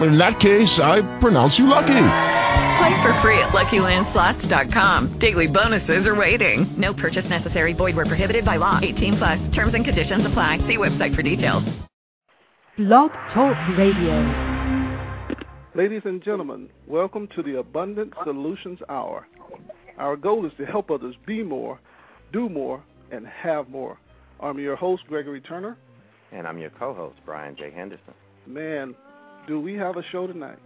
In that case, I pronounce you lucky. Play for free at LuckyLandSlots.com. Daily bonuses are waiting. No purchase necessary. Void where prohibited by law. 18 plus. Terms and conditions apply. See website for details. Blog Talk Radio. Ladies and gentlemen, welcome to the Abundant Solutions Hour. Our goal is to help others be more, do more, and have more. I'm your host, Gregory Turner. And I'm your co host, Brian J. Henderson. Man, do we have a show tonight?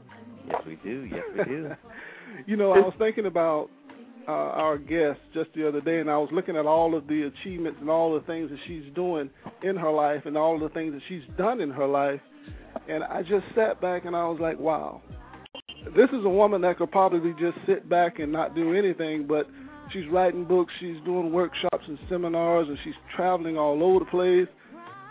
Yes, we do. Yes, we do. you know, I was thinking about uh, our guest just the other day, and I was looking at all of the achievements and all the things that she's doing in her life and all of the things that she's done in her life. And I just sat back and I was like, wow, this is a woman that could probably just sit back and not do anything, but she's writing books, she's doing workshops and seminars, and she's traveling all over the place.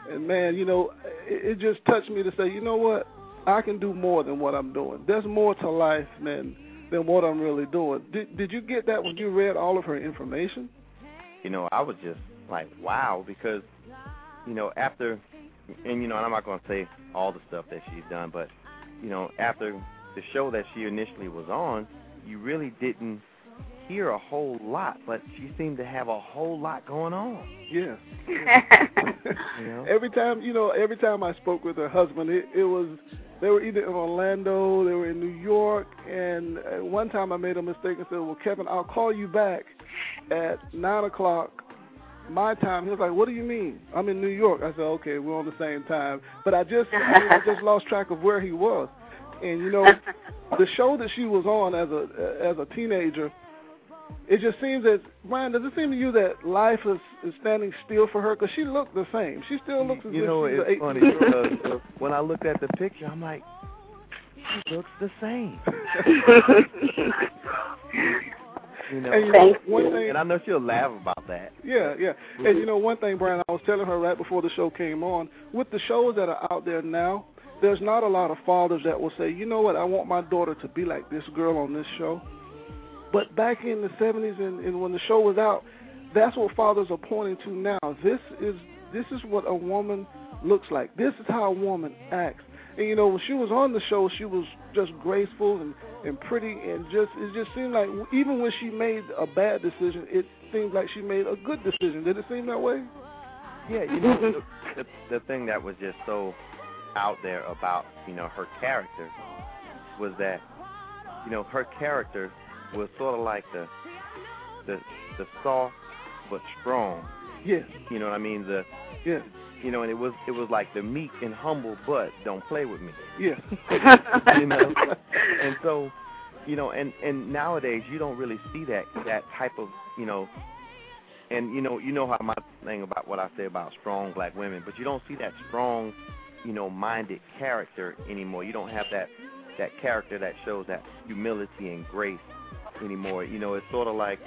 And man, you know, it, it just touched me to say, you know what? I can do more than what I'm doing. There's more to life than than what I'm really doing. Did did you get that when you read all of her information? You know, I was just like, wow, because you know, after and you know, and I'm not going to say all the stuff that she's done, but you know, after the show that she initially was on, you really didn't hear a whole lot, but she seemed to have a whole lot going on. Yes. you know? Every time, you know, every time I spoke with her husband, it, it was they were either in Orlando, they were in New York, and one time I made a mistake and said, "Well, Kevin, I'll call you back at nine o'clock my time." He was like, "What do you mean? I'm in New York." I said, "Okay, we're on the same time." But I just, I, mean, I just lost track of where he was, and you know, the show that she was on as a as a teenager it just seems that Brian, does it seem to you that life is, is standing still for her? Because she looked the same. She still looks as you if know, she's it's funny because uh, when I looked at the picture, I'm like, she looks the same. you know, and, you know, one thing, and I know she'll laugh about that. Yeah, yeah. And you know, one thing, Brian, I was telling her right before the show came on, with the shows that are out there now, there's not a lot of fathers that will say, you know what, I want my daughter to be like this girl on this show. But back in the 70s and, and when the show was out, that's what fathers are pointing to now. This is this is what a woman looks like. This is how a woman acts. And you know, when she was on the show, she was just graceful and and pretty, and just it just seemed like even when she made a bad decision, it seemed like she made a good decision. Did it seem that way? Yeah, you know, the, the thing that was just so out there about you know her character was that you know her character was sort of like the the the soft but strong. Yes. You know what I mean? The yes. You know, and it was it was like the meek and humble, but don't play with me. Yes. you know, and so, you know, and and nowadays you don't really see that that type of you know, and you know you know how my thing about what I say about strong black women, but you don't see that strong, you know, minded character anymore. You don't have that that character that shows that humility and grace anymore. You know, it's sort of like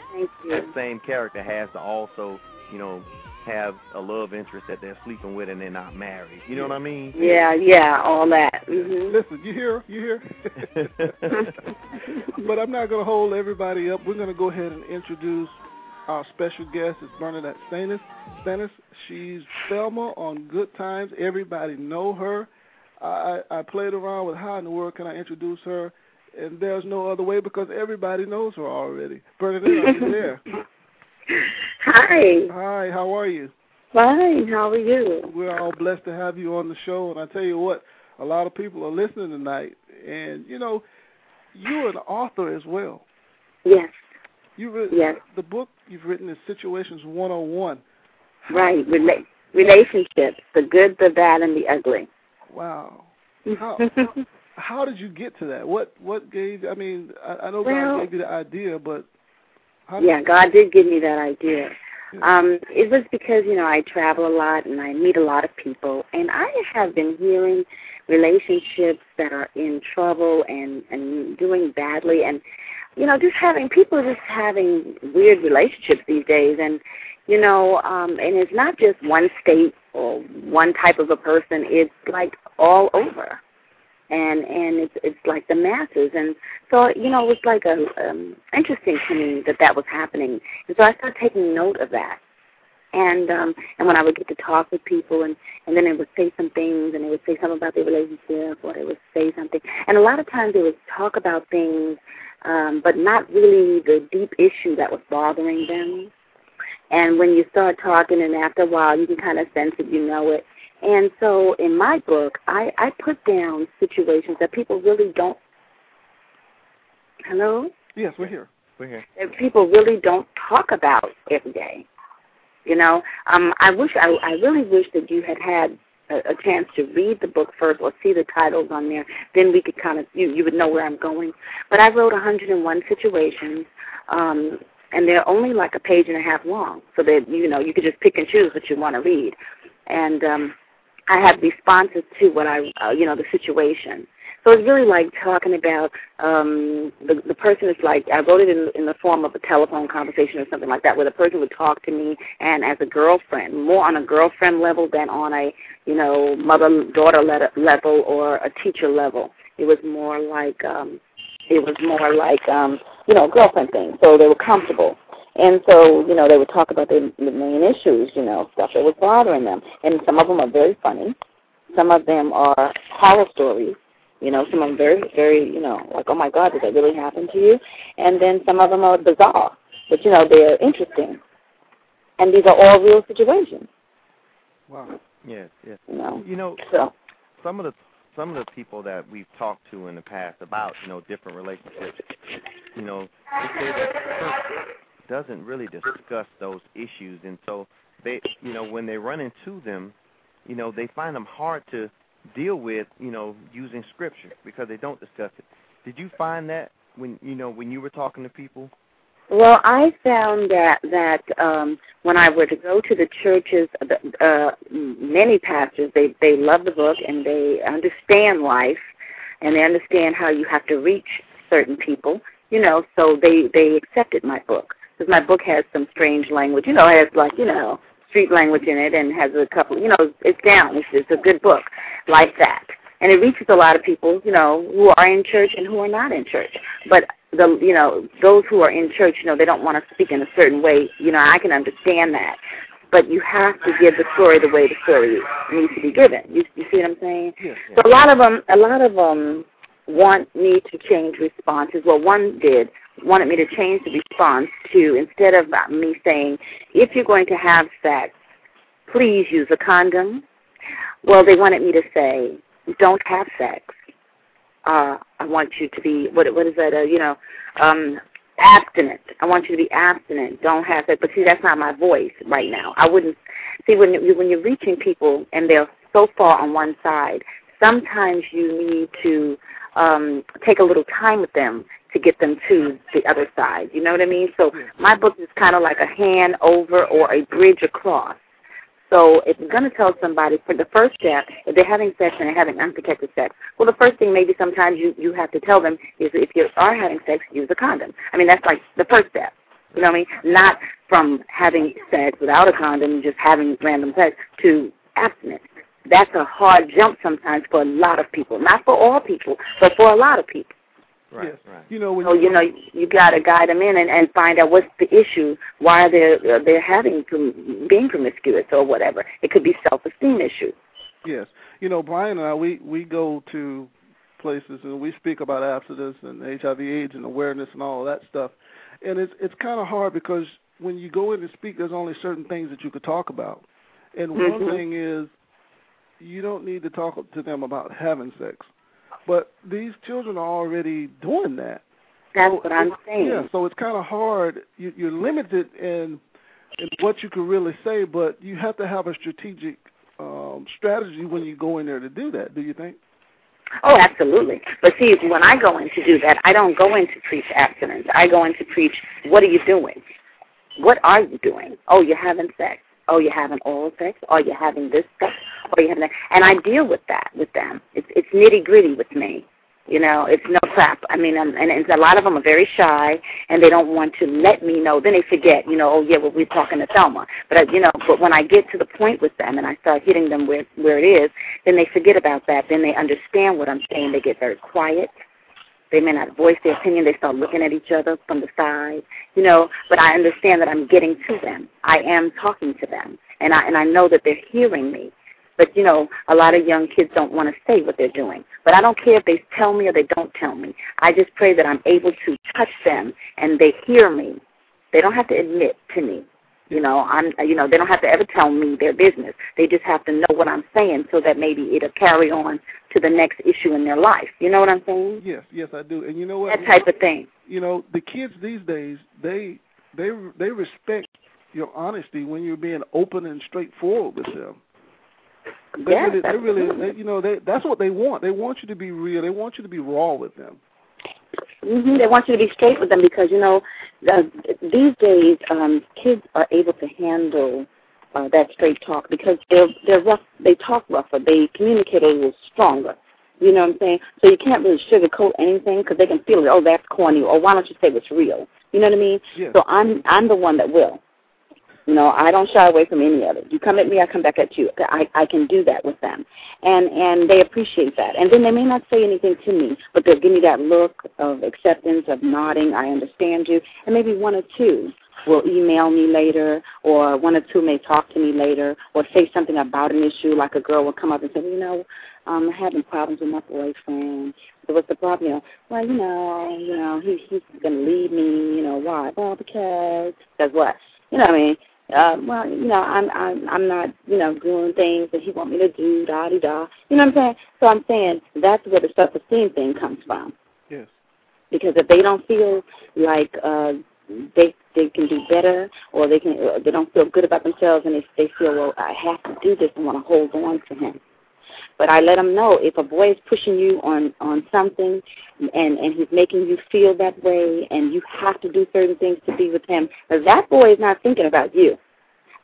that same character has to also, you know, have a love interest that they're sleeping with and they're not married. You know what I mean? Yeah, yeah, all that. Mm-hmm. Listen, you hear? You hear? but I'm not going to hold everybody up. We're going to go ahead and introduce our special guest. It's Bernadette Stanis. Stanis. She's Thelma on Good Times. Everybody know her. I, I played around with how in the world can I introduce her and there's no other way because everybody knows her already. Bernadette, are you there? Hi. Hi, how are you? Fine, how are you? We're all blessed to have you on the show, and I tell you what, a lot of people are listening tonight, and you know, you're an author as well. Yes. You read yes. the book you've written is Situations 101. Right, Rela- relationships, the good, the bad, and the ugly. Wow. How, how did you get to that? What what gave? I mean, I, I know well, God gave you the idea, but yeah, God did give me that idea. Um, it was because you know I travel a lot and I meet a lot of people, and I have been hearing relationships that are in trouble and and doing badly, and you know just having people just having weird relationships these days, and You know, um, and it's not just one state or one type of a person. It's like all over, and and it's it's like the masses. And so you know, it was like a um, interesting to me that that was happening. And so I started taking note of that. And um, and when I would get to talk with people, and and then they would say some things, and they would say something about their relationship, or they would say something, and a lot of times they would talk about things, um, but not really the deep issue that was bothering them. And when you start talking, and after a while, you can kind of sense it you know it. And so, in my book, I I put down situations that people really don't. Hello. Yes, we're here. We're here. That people really don't talk about every day. You know, um, I wish I, I really wish that you had had a, a chance to read the book first or see the titles on there. Then we could kind of you you would know where I'm going. But I wrote 101 situations, um, and they're only like a page and a half long, so that you know you could just pick and choose what you want to read. And um, I have responses to what I uh, you know the situation. So it's really like talking about um, the the person is like I wrote it in in the form of a telephone conversation or something like that, where the person would talk to me and as a girlfriend, more on a girlfriend level than on a you know mother daughter level or a teacher level. It was more like um, it was more like um, you know girlfriend thing. So they were comfortable. And so, you know, they would talk about the, the main issues, you know, stuff that was bothering them. And some of them are very funny. Some of them are horror stories you know, some of them very, very, you know, like, oh my God, did that really happen to you? And then some of them are bizarre, but you know, they're interesting. And these are all real situations. Wow. Yes, yes. You know, You know, so some of the some of the people that we've talked to in the past about you know different relationships, you know, they say that the church doesn't really discuss those issues, and so they, you know, when they run into them, you know, they find them hard to deal with, you know, using scripture because they don't discuss it. Did you find that when you know when you were talking to people? Well, I found that that um, when I were to go to the churches, uh, many pastors they they love the book and they understand life, and they understand how you have to reach certain people. You know, so they they accepted my book because my book has some strange language. You know, it has like you know street language in it and has a couple, you know, it's down. It's, it's a good book like that. And it reaches a lot of people, you know, who are in church and who are not in church. But the, you know, those who are in church, you know, they don't want to speak in a certain way. You know, I can understand that. But you have to give the story the way the story needs to be given. You, you see what I'm saying? Yes, So a lot of them, a lot of them want me to change responses. Well, one did wanted me to change the response to instead of me saying, if you're going to have sex, please use a condom. Well, they wanted me to say, don't have sex. Uh, I want you to be what what is that? Uh, you know, um, abstinent. I want you to be abstinent. Don't have sex. But see, that's not my voice right now. I wouldn't see when you, when you're reaching people and they're so far on one side. Sometimes you need to um, take a little time with them to get them to the other side. You know what I mean? So mm-hmm. my book is kind of like a hand over or a bridge across. So if you're going to tell somebody for the first step, if they're having sex and they're having unprotected sex, well, the first thing maybe sometimes you you have to tell them is if you are having sex, use a condom. I mean, that's like the first step. You know what I mean? Not from having sex without a condom, just having random sex, to abstinence. That's a hard jump sometimes for a lot of people. Not for all people, but for a lot of people. Right, yes. right. You know, when So you know you got to guide them in and, and find out what's the issue, why they're uh, they're having prom- being promiscuous or whatever. It could be self-esteem issues. Yes. You know, Brian and I, we we go to places and we speak about abstinence and HIV/AIDS and awareness and all of that stuff, and it's it's kind of hard because when you go in and speak, there's only certain things that you could talk about, and one Mhm. thing is you don't need to talk to them about having sex, but these children are already doing that. That's So what I'm saying. Yeah, so it's kind of hard. You, you're limited in in what you can really say, but you have to have a strategic um, strategy when you go in there to do that. Do you think? Oh, absolutely. But see, when I go in to do that, I don't go in to preach abstinence. I go in to preach, what are you doing? What are you doing? Oh, you're having sex. Oh, you're having oral sex. Oh, you're having this stuff. Oh, you're having that. And I deal with that with them. It's it's nitty gritty with me. You know, it's no crap. I mean, um, and, and a lot of them are very shy, and they don't want to let me know. Then they forget, you know, oh yeah, well we're talking to Thelma. But uh, you know, but when I get to the point with them and I start hitting them where where it is, then they forget about that. Then they understand what I'm saying. They get very quiet. They may not voice their opinion. They start looking at each other from the side, you know. But I understand that I'm getting to them. I am talking to them, and I and I know that they're hearing me. But you know, a lot of young kids don't want to say what they're doing. But I don't care if they tell me or they don't tell me. I just pray that I'm able to touch them and they hear me. They don't have to admit to me. You know, I'm you know, they don't have to ever tell me their business. They just have to know what I'm saying so that maybe it'll carry on to the next issue in their life. You know what I'm saying? Yes, yes I do. And you know what? That type of thing. You know, the kids these days, they they they respect your honesty when you're being open and straightforward with them. They yes, really, they really, they, you know, they that's what they want. They want you to be real. They want you to be raw with them. Mm-hmm. They want you to be straight with them because you know the, these days um, kids are able to handle uh, that straight talk because they're they're rough. They talk rougher. They communicate a little stronger. You know what I'm saying? So you can't really sugarcoat anything because they can feel it. Oh, that's corny. Or why don't you say what's real? You know what I mean? Yes. So I'm I'm the one that will. You know, I don't shy away from any of it. You come at me, I come back at you. I, I can do that with them, and and they appreciate that. And then they may not say anything to me, but they'll give me that look of acceptance, of nodding. I understand you, and maybe one or two will email me later, or one or two may talk to me later, or say something about an issue. Like a girl will come up and say, you know, um, I'm having problems with my boyfriend. So what's the problem? You know, well, you know, you know, he he's gonna leave me. You know, why? Well, because because what? You know what I mean? Uh, well, you know, I'm I'm I'm not, you know, doing things that he want me to do, da da da. You know what I'm saying? So I'm saying that's where the self esteem thing comes from. Yes. Because if they don't feel like uh they they can do better or they can they don't feel good about themselves and they they feel well I have to do this and want to hold on to him. But I let them know if a boy is pushing you on on something, and and he's making you feel that way, and you have to do certain things to be with him. That boy is not thinking about you.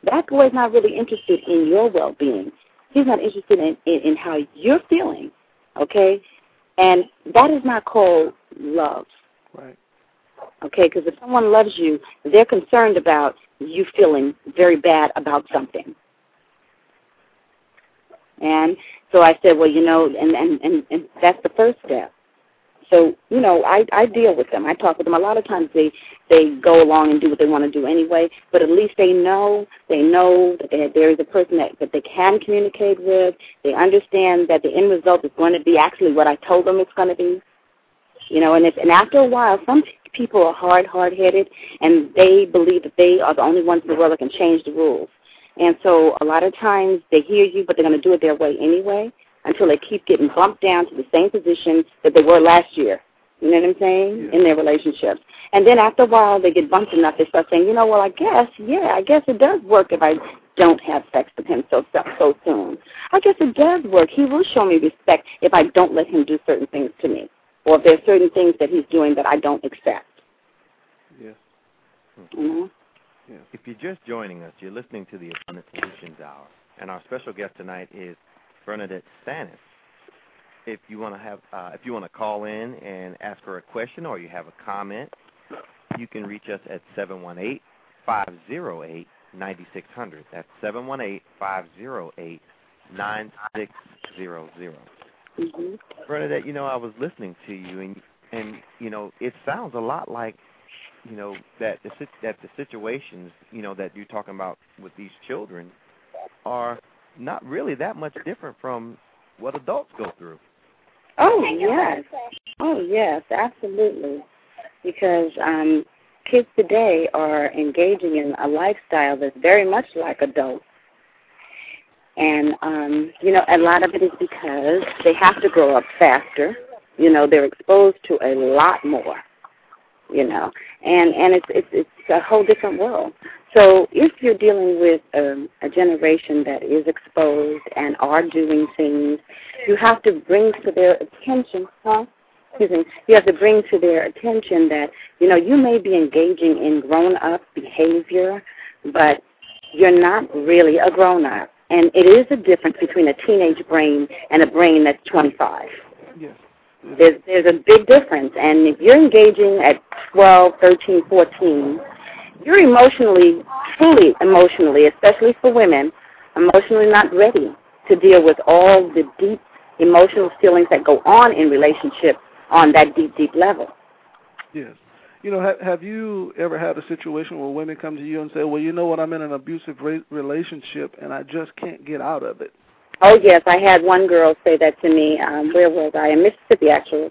That boy is not really interested in your well-being. He's not interested in in, in how you're feeling. Okay, and that is not called love. Right. Okay, because if someone loves you, they're concerned about you feeling very bad about something. And so I said, well, you know, and, and, and, and that's the first step. So, you know, I, I deal with them. I talk with them. A lot of times they, they go along and do what they want to do anyway, but at least they know, they know that they, there is a person that, that they can communicate with. They understand that the end result is going to be actually what I told them it's going to be. You know, and if, and after a while, some people are hard, hard-headed, and they believe that they are the only ones in the world that can change the rules. And so a lot of times they hear you, but they're going to do it their way anyway until they keep getting bumped down to the same position that they were last year. You know what I'm saying? Yeah. In their relationships. And then after a while, they get bumped enough, they start saying, you know, well, I guess, yeah, I guess it does work if I don't have sex with him so so soon. I guess it does work. He will show me respect if I don't let him do certain things to me, or if there's certain things that he's doing that I don't accept. Yes. You know? Yes. If you're just joining us, you're listening to the Abundant Solutions Hour, and our special guest tonight is Bernadette Stanis. If you want to have, uh, if you want to call in and ask her a question or you have a comment, you can reach us at seven one eight five zero eight ninety six hundred. That's seven one eight five zero eight nine six zero zero. Mm-hmm. Bernadette, you know, I was listening to you, and and you know, it sounds a lot like, you know, that the that the situations, you know, that you're talking about with these children, are not really that much different from what adults go through. Oh yes. Oh yes, absolutely. Because um kids today are engaging in a lifestyle that's very much like adults. And um, you know, a lot of it is because they have to grow up faster. You know, they're exposed to a lot more. You know, and and it's it's it's a whole different world. So if you're dealing with um, a generation that is exposed and are doing things, you have to bring to their attention, huh? Excuse me. You have to bring to their attention that you know you may be engaging in grown-up behavior, but you're not really a grown-up. And it is a difference between a teenage brain and a brain that's 25. Yes. There's there's a big difference, and if you're engaging at 12, 13, 14, you're emotionally, truly emotionally, especially for women, emotionally not ready to deal with all the deep emotional feelings that go on in relationships on that deep, deep level. Yes. You know, have, have you ever had a situation where women come to you and say, "Well, you know what? I'm in an abusive re- relationship and I just can't get out of it." Oh yes, I had one girl say that to me. Um, where was I? In Mississippi, actually.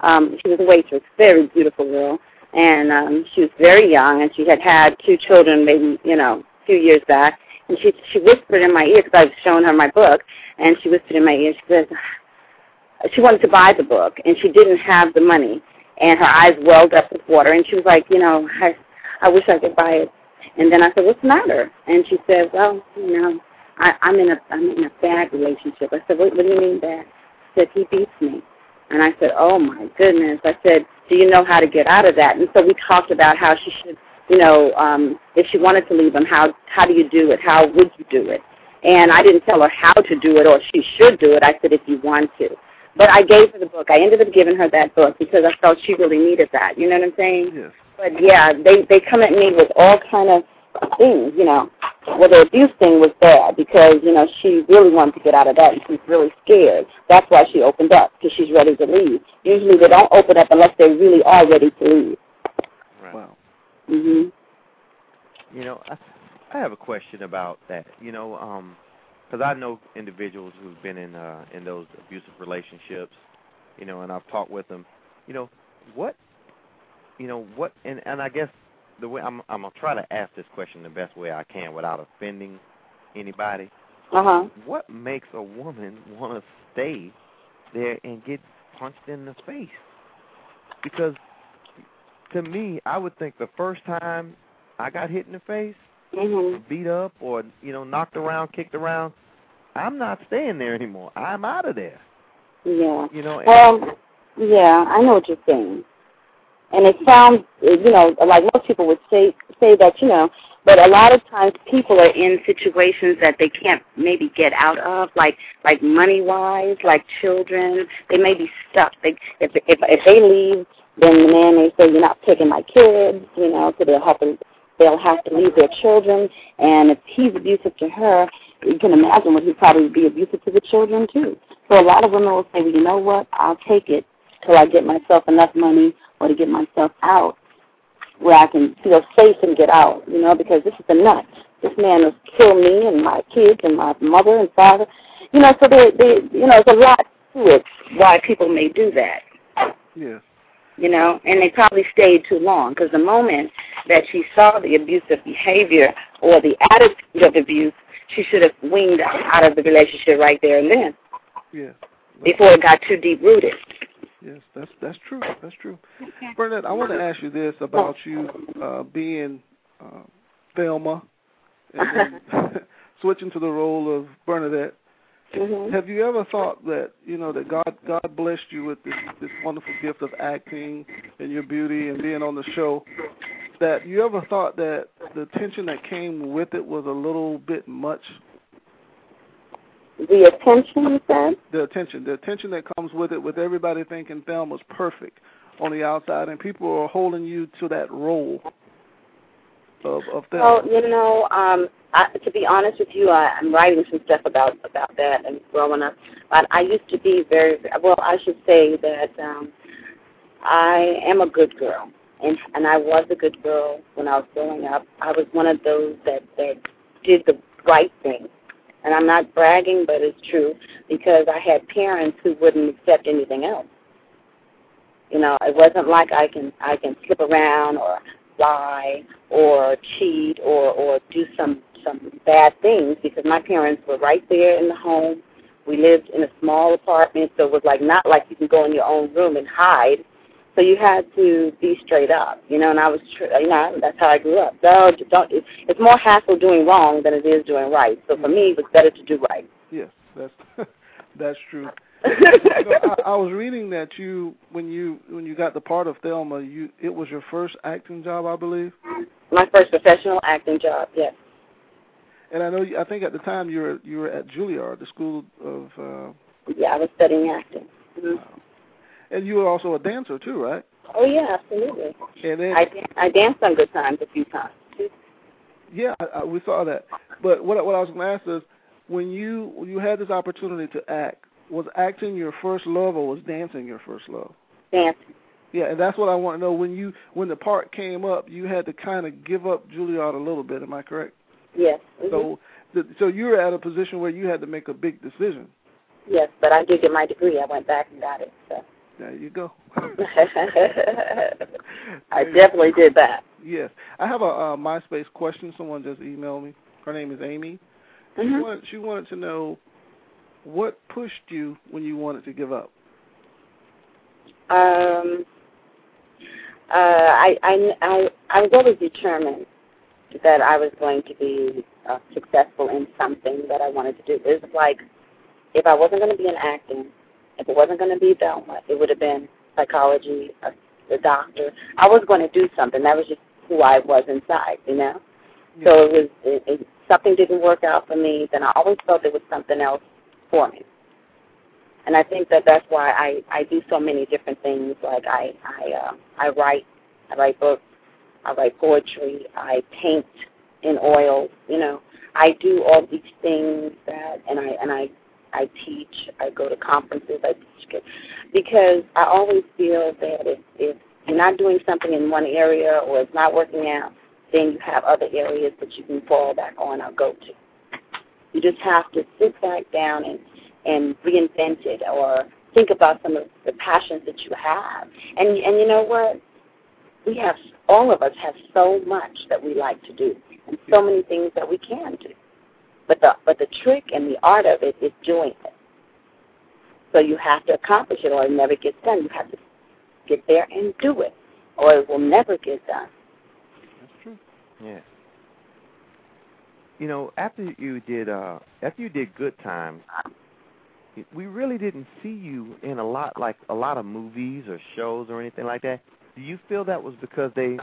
Um, she was a waitress, very beautiful girl, and um, she was very young, and she had had two children, maybe you know, a few years back. And she she whispered in my ear because I was showing her my book, and she whispered in my ear. She said she wanted to buy the book, and she didn't have the money, and her eyes welled up with water, and she was like, you know, I I wish I could buy it. And then I said, what's the matter? And she said, well, you know I, I'm in a I'm in a bad relationship. I said, what, what do you mean bad? She said, he beats me. And I said, oh my goodness. I said, do you know how to get out of that? And so we talked about how she should, you know, um, if she wanted to leave him, how how do you do it? How would you do it? And I didn't tell her how to do it or she should do it. I said, if you want to. But I gave her the book. I ended up giving her that book because I felt she really needed that. You know what I'm saying? Yes. But yeah, they they come at me with all kind of things, you know. Well, the abuse thing was bad because, you know, she really wanted to get out of that and she's really scared. That's why she opened up, because she's ready to leave. Usually they don't open up unless they really are ready to leave. Right. Wow. hmm You know, I, I have a question about that. You know, um, because I know individuals who've been in uh, in those abusive relationships. You know, and I've talked with them. You know, what, you know, what, and and I guess the way I'm I'm gonna try to ask this question the best way I can without offending anybody. Uh-huh. What makes a woman want to stay there and get punched in the face? Because to me, I would think the first time I got hit in the face, hmm beat up, or you know, knocked around, kicked around, I'm not staying there anymore. I'm out of there. Yeah. You know. Well, yeah, I know what you're saying. And it sounds, you know, like most people would say say that, you know, but a lot of times people are in situations that they can't maybe get out of, like like money wise, like children. They may be stuck. They if if if they leave, then the man may say, "You're not taking my kids," you know, so they'll have to they'll have to leave their children. And if he's abusive to her, you can imagine what he'd probably be abusive to the children too. So a lot of women will say, "Well, you know what? I'll take it till I get myself enough money or to get myself out where I can feel safe and get out, you know, because this is a nut. This man has killed me and my kids and my mother and father. You know, so they, they you know, there's a lot to it why people may do that, Yes. you know, and they probably stayed too long because the moment that she saw the abusive behavior or the attitude of abuse, she should have winged out of the relationship right there and then Yes. before it got too deep rooted. Yes, that's that's true. That's true. Bernadette, I want to ask you this about you uh, being uh, Thelma and then switching to the role of Bernadette. hmm Have you ever thought that you know that God God blessed you with this this wonderful gift of acting and your beauty and being on the show? That you ever thought that the tension that came with it was a little bit much? The attention, you said? The attention, the attention that comes with it, with everybody thinking Thelma's perfect on the outside, and people are holding you to that role of of Thelma. Well, you know, um, I, to be honest with you, I, I'm writing some stuff about about that and growing up. But I used to be very well. I should say that um, I am a good girl, and and I was a good girl when I was growing up. I was one of those that that did the right thing, and I'm not bragging, but it's true because I had parents who wouldn't accept anything else. You know, it wasn't like I can I can slip around or lie or cheat or or do some some bad things because my parents were right there in the home. We lived in a small apartment, so it was like not like you can go in your own room and hide. So you had to be straight up, you know. And I was, tr- you know, that's how I grew up. So don't. It's, it's more hassle doing wrong than it is doing right. So for me, it was better to do right. Yes, that's that's true. Know, I, I was reading that you when you when you got the part of Thelma, you it was your first acting job, I believe. My first professional acting job, yes. And I know you, I think at the time you were you were at Juilliard, the school of. Uh, Yeah, I was studying acting. Mhm. And you were also a dancer too, right? Oh yeah, absolutely. And then I I danced on Good Times a few times. Yeah, I, I, we saw that. But what what I was going to ask is, when you when you had this opportunity to act, was acting your first love or was dancing your first love? Dancing. Yeah, and that's what I want to know. When you when the part came up, you had to kind of give up Juilliard a little bit. Am I correct? Yes. Mm-hmm. So, the, so you were at a position where you had to make a big decision. Yes, but I did get my degree. I went back and got it. So. There you go. I definitely did that. Yes, I have a, a MySpace question. Someone just emailed me. Her name is Amy. Mm-hmm. She, wanted, she wanted to know what pushed you when you wanted to give up. Um, uh, I, I, I, I was always determined that I was going to be uh, successful in something that I wanted to do. It was like if I wasn't going to be in acting, if it wasn't going to be Velma, it would have been psychology, a, a doctor. I was going to do something. That was just who I was inside, you know. Yeah. So it was it, it, something didn't work out for me. Then I always felt there was something else for me. And I think that that's why I I do so many different things. Like I I uh, I write, I write books, I write poetry, I paint in oil. You know, I do all these things that, and I and I I teach. I go to conferences. I teach kids because I always feel that if if you're not doing something in one area or it's not working out, then you have other areas that you can fall back on or go to. You just have to sit back down and and reinvent it or think about some of the passions that you have. And and you know what? We have all of us have so much that we like to do and so many things that we can do. But the but the trick and the art of it is doing it. So you have to accomplish it or it never gets done. You have to get there and do it. Or it will never get done. That's true. Yeah. You know, after you did uh after you did Good Times, we really didn't see you in a lot like a lot of movies or shows or anything like that. Do you feel that was because they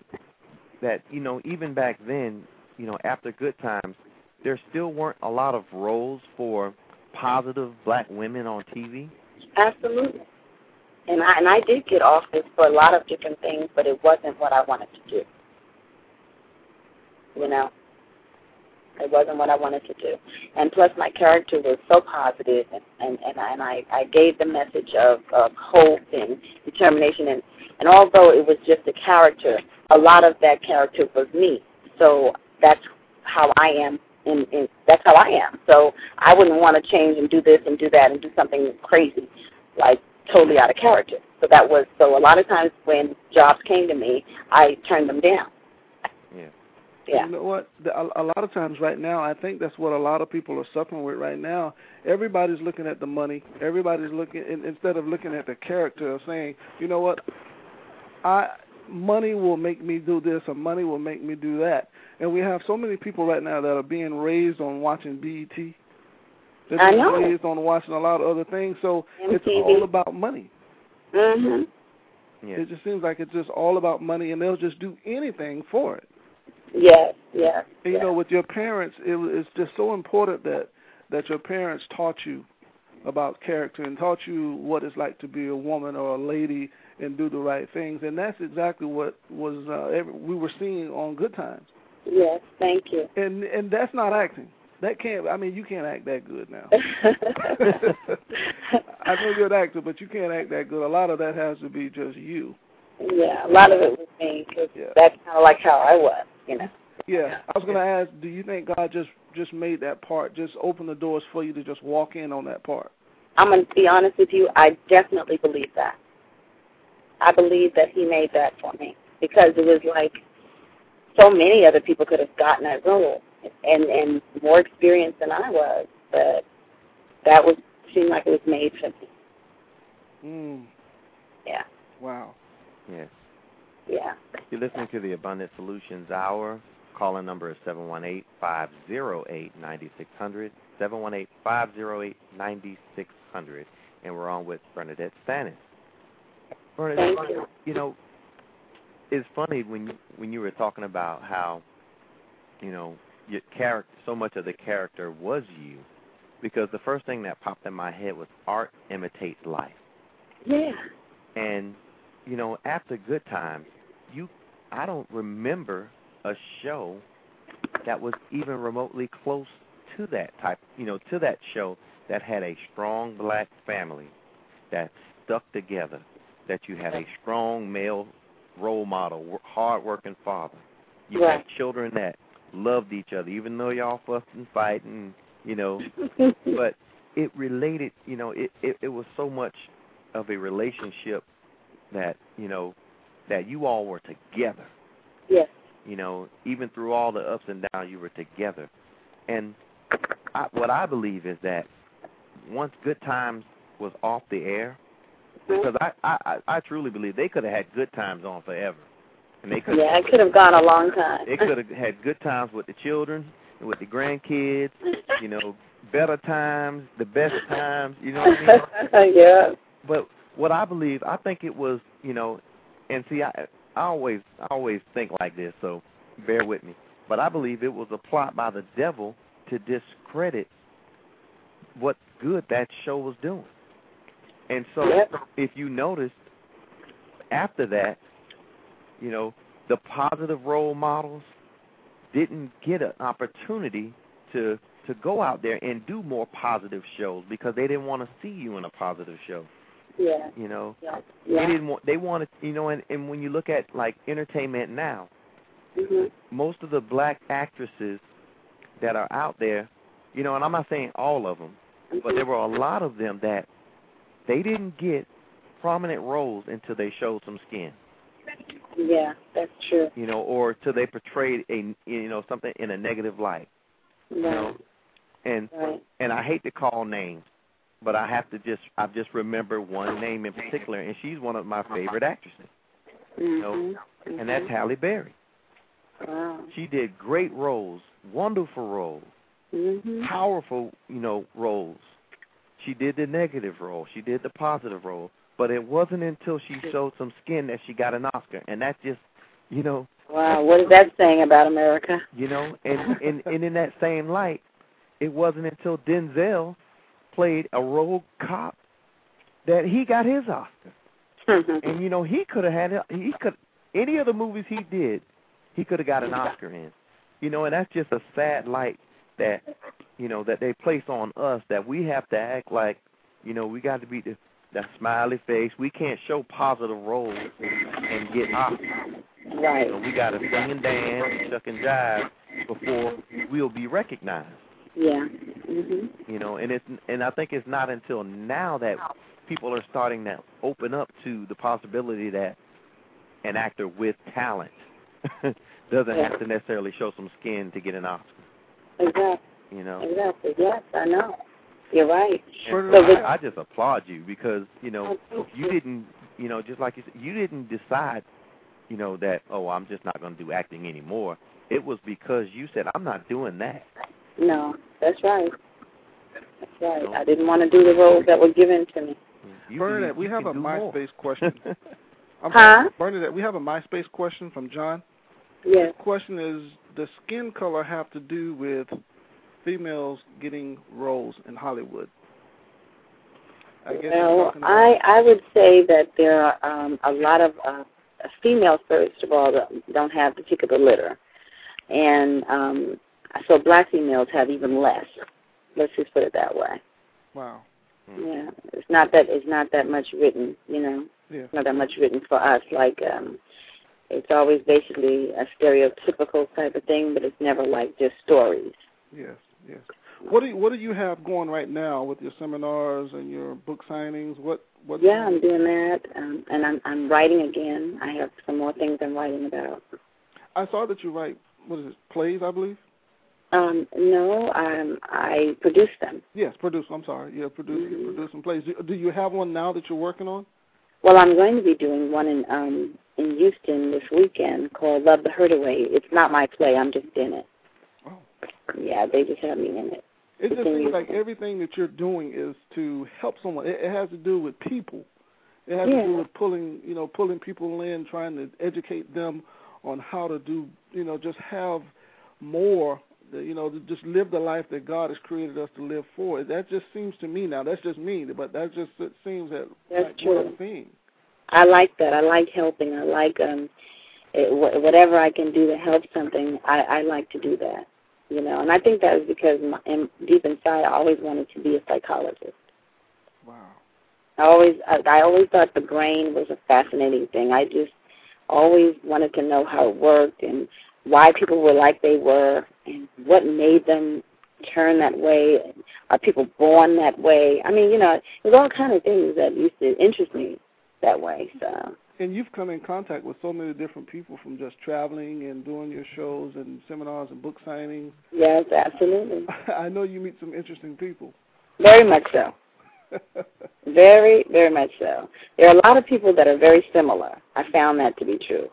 that you know even back then, you know, after Good Times, there still weren't a lot of roles for positive black women on TV? Absolutely. And I and I did get offers for a lot of different things, but it wasn't what I wanted to do. You know, it wasn't what I wanted to do. And plus, my character was so positive, and and and I, and I, I gave the message of, of hope and determination. And and although it was just a character, a lot of that character was me. So that's how I am. In, in that's how I am. So I wouldn't want to change and do this and do that and do something crazy, like totally out of character. So that was so. A lot of times when jobs came to me, I turned them down. Yeah. Yeah. You know what? The, a, a lot of times right now, I think that's what a lot of people are suffering with right now. Everybody's looking at the money. Everybody's looking in, instead of looking at the character of saying, you know what, I money will make me do this or money will make me do that. And we have so many people right now that are being raised on watching BET. They're I know. raised on watching a lot of other things. So it's all about money. Mhm. Yeah. It just seems like it's just all about money, and they'll just do anything for it. Yes. Yes. And, yes. you know, with your parents, it, it's just so important that that your parents taught you about character and taught you what it's like to be a woman or a lady and do the right things. And that's exactly what was uh, every, we were seeing on Good Times. Yes. Thank you. And and that's not acting. That can't. I mean, you can't act that good now. I know you're an actor, but you can't act that good. A lot of that has to be just you. yeah. A lot of it was me because Yeah. that's kind of like how I was. You know. Yeah, I was going to ask, do you think God just just made that part, just open the doors for you to just walk in on that part? I'm going to be honest with you. I definitely believe that. I believe that He made that for me because it was like so many other people could have gotten that role and and more experienced than I was, but that was seemed like it was made for me. Mm, Yeah. wow. Yes. Yeah. You're listening to the Abundant Solutions Hour. Calling number is 718-508-9600, 718-508-9600, and we're on with Bernadette Stanis. Bernadette, Thank you. you know, it's funny when you, when you were talking about how, you know, your character, so much of the character was you, because the first thing that popped in my head was art imitates life. Yeah. And you know, after Good Times, you I don't remember a show that was even remotely close to that type, you know, to that show that had a strong black family that stuck together, that you had a strong male role model, hard-working father. You Right. had children that loved each other, even though y'all fussed and fighting, you know. but it related, you know, it, it it was so much of a relationship that you know that you all were together. Yes. You know, even through all the ups and downs, you were together. And I, what I believe is that once Good Times was off the air, because mm-hmm. I I I I truly believe they could have had Good Times on forever, and they could Yeah, it could have gone a long time. they could have had good times with the children, with the grandkids, you know, better times, the best times, you know what I mean? yeah. But what I believe, I think it was, you know, and see, I, I always, I always think like this, so bear with me. But I believe it was a plot by the devil to discredit what good that show was doing. And so, Yep. if you notice, after that, you know, the positive role models didn't get an opportunity to to go out there and do more positive shows because they didn't want to see you in a positive show. Yeah. You know, Yeah. they didn't want. They wanted, you know, and and when you look at like entertainment now, Mhm. most of the black actresses that are out there, you know, and I'm not saying all of them, but there were a lot of them that they didn't get prominent roles until they showed some skin, Yeah, that's true. you know, or till they portrayed a, you know, something in a negative light, you know, and Right. and I hate to call names, but I have to just I just remember one name in particular, and she's one of my favorite actresses, Mhm. and that's Mhm. Halle Berry. Wow. She did great roles, wonderful roles. Mhm. powerful, you know, roles. She did the negative role, she did the positive role, but it wasn't until she showed some skin that she got an Oscar, and that just, you know, Wow. What is that saying about America? you know, and and, and in that same light, it wasn't until Denzel played a rogue cop that he got his Oscar. Mm-hmm. And you know, he could have had it- he could any of the movies he did, he could have got an Oscar in. You know, and that's just a sad light that you know that they place on us that we have to act like, you know, we got to be the that smiley face. We can't show positive roles and get Oscars. right. Know, we got to sing and dance, chuck and jive before we'll be recognized. Yeah. Mhm. You know, and it's and I think it's not until now that people are starting to open up to the possibility that an actor with talent doesn't have to necessarily show some skin to get an Oscar. Exactly. You know, Exactly. Yes, I know. You're right. and So I, I just applaud you because you know you didn't, you know, just like you said, you didn't decide, you know, that oh I'm just not going to do acting anymore. It was because you said I'm not doing that. No, that's right. That's right. I didn't want to do the roles that were given to me. You Bernadette, can- we you have a do more. MySpace question. I'm Huh? sorry, Bernadette, we have a MySpace question from John. Yes. The question is, does skin color have to do with females getting roles in Hollywood? I guess you're Well, I I would say that there are um, a lot of uh, females, first of all, that don't have particular litter, and um, so black females have even less. Let's just put it that way. Wow. Yeah, it's not that it's not that much written, you know. Yeah. Not that much written for us. Like um, it's always basically a stereotypical type of thing, but it's never like just stories. Yes. Yes. What do you, what do you have going right now with your seminars and your book signings? What what? Yeah, I'm doing that, um, and I'm I'm writing again. I have some more things I'm writing about. I saw that you write what is it plays I believe. Um, no, um, I produce them. Yes, produce. I'm sorry. Yeah, produce Mhm. produce some plays. Do, do you have one now that you're working on? Well, I'm going to be doing one in um, in Houston this weekend called Love the Hurt Away. It's not my play. I'm just in it. Oh. Yeah, they just have me in it. It just It's seems like everything that you're doing is to help someone. It, it has to do with people. It has to do with pulling, you know, pulling people in, trying to educate them on how to do, you know, just have more, you know, to just live the life that God has created us to live for. That just seems to me now. That's just me, but that just it seems that That's like what true. I'm seeing. I like that. I like helping. I like um it, whatever I can do to help something. I I like to do that. You know, and I think that is because my, in, deep inside I always wanted to be a psychologist. Wow. I always I, I always thought the brain was a fascinating thing. I just always wanted to know how it worked and why people were like they were and what made them turn that way. Are people born that way? I mean, you know, there's all kind of things that used to interest me that way. So. And you've come in contact with so many different people from just traveling and doing your shows and seminars and book signings. Yes, absolutely. I know you meet some interesting people. Very much so. very, very much so. There are a lot of people that are very similar. I found that to be true.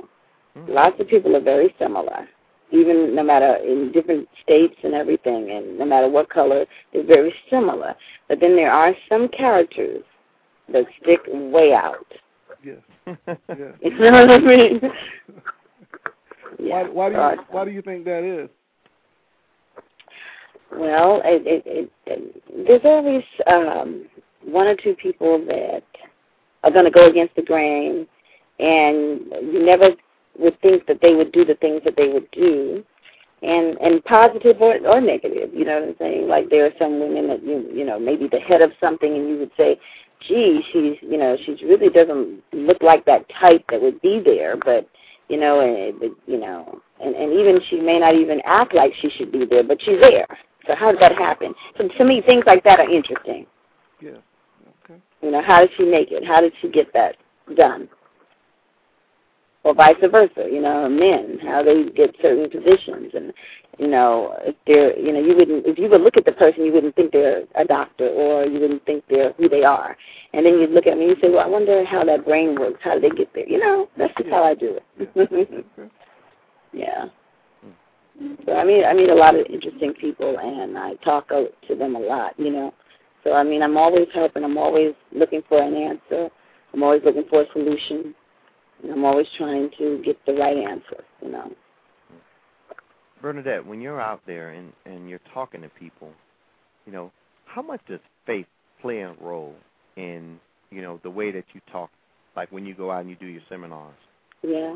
Mm-hmm. Lots of people are very similar, even no matter in different states and everything, and no matter what color, they're very similar. But then there are some characters that stick way out. Yes. yes. you know what I mean? yeah. Why, why do you why do you think that is? Well, it, it, it, it, there's always um, one or two people that are going to go against the grain, and you never would think that they would do the things that they would do, and and positive or, or negative. You know what I'm saying? Like there are some women that you you know maybe the head of something, and you would say, "Gee, she's you know she really doesn't look like that type that would be there," but you know, eh, and you know, and and even she may not even act like she should be there, but she's there. So how did that happen? So to me, things like that are interesting. Yeah. Okay. You know, how did she make it? How did she get that done? or vice versa. You know, men how they get certain positions, and you know, if they're you know you wouldn't if you would look at the person, you wouldn't think they're a doctor, or you wouldn't think they're who they are, and then you look at me and you say, well, I wonder how that brain works. How do they get there? You know, that's just how I do it. Mm-hmm. yeah. So I mean, I meet a lot of interesting people, and I talk to them a lot. You know, so I mean, I'm always helping. I'm always looking for an answer. I'm always looking for a solution And I'm always trying to get the right answer, you know. Bernadette, when you're out there and and you're talking to people, you know, how much does faith play a role in you know the way that you talk, like when you go out and you do your seminars? Yeah.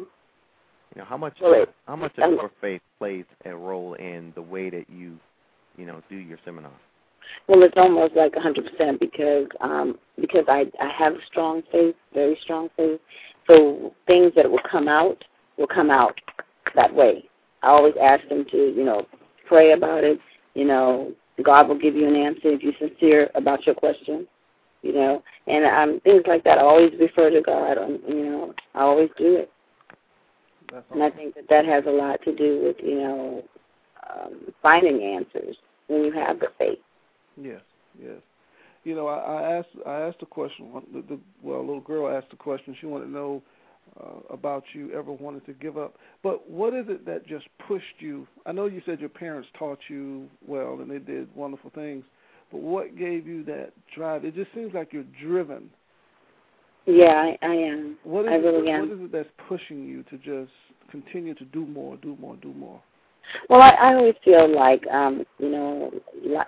You know how much well, it, how much of your faith plays a role in the way that you you know do your seminars? Well, it's almost like a 100% because um, because I I have strong faith, very strong faith, so things that will come out will come out that way. I always ask them to, you know, pray about it. You know, God will give you an answer if you're sincere about your question. You know, and um, things like that. I always refer to God. You know, I always do it. and I think that that has a lot to do with you know um, finding answers when you have the faith. Yes, yes you know, I, I asked I asked a question. The, the, well, a little girl asked a question. She wanted to know uh, about you ever wanted to give up. But what is it that just pushed you? I know you said your parents taught you well and they did wonderful things, but what gave you that drive? It just seems like you're driven. Yeah, I, I am. What is I really it, am. What is it that's pushing you to just continue to do more, do more, do more? Well, I, I always feel like, um, you know,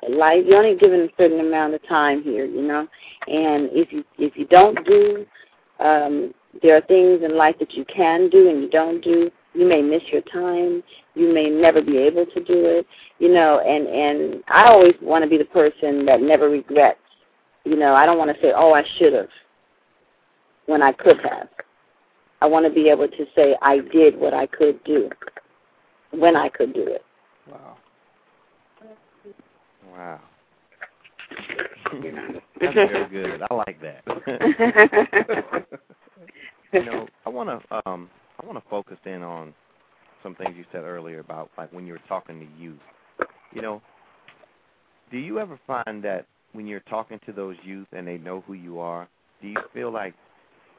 life you're only given a certain amount of time here, you know, and if you if you don't do, um, there are things in life that you can do and you don't do. You may miss your time. You may never be able to do it, you know. And and I always want to be the person that never regrets. You know, I don't want to say, oh, I should have, when I could have. I want to be able to say I did what I could do when I could do it. Wow. Wow. That's very good. I like that. you know, I want to um I want to focus in on some things you said earlier about like when you were talking to youth. You know, do you ever find that when you're talking to those youth and they know who you are, do you feel like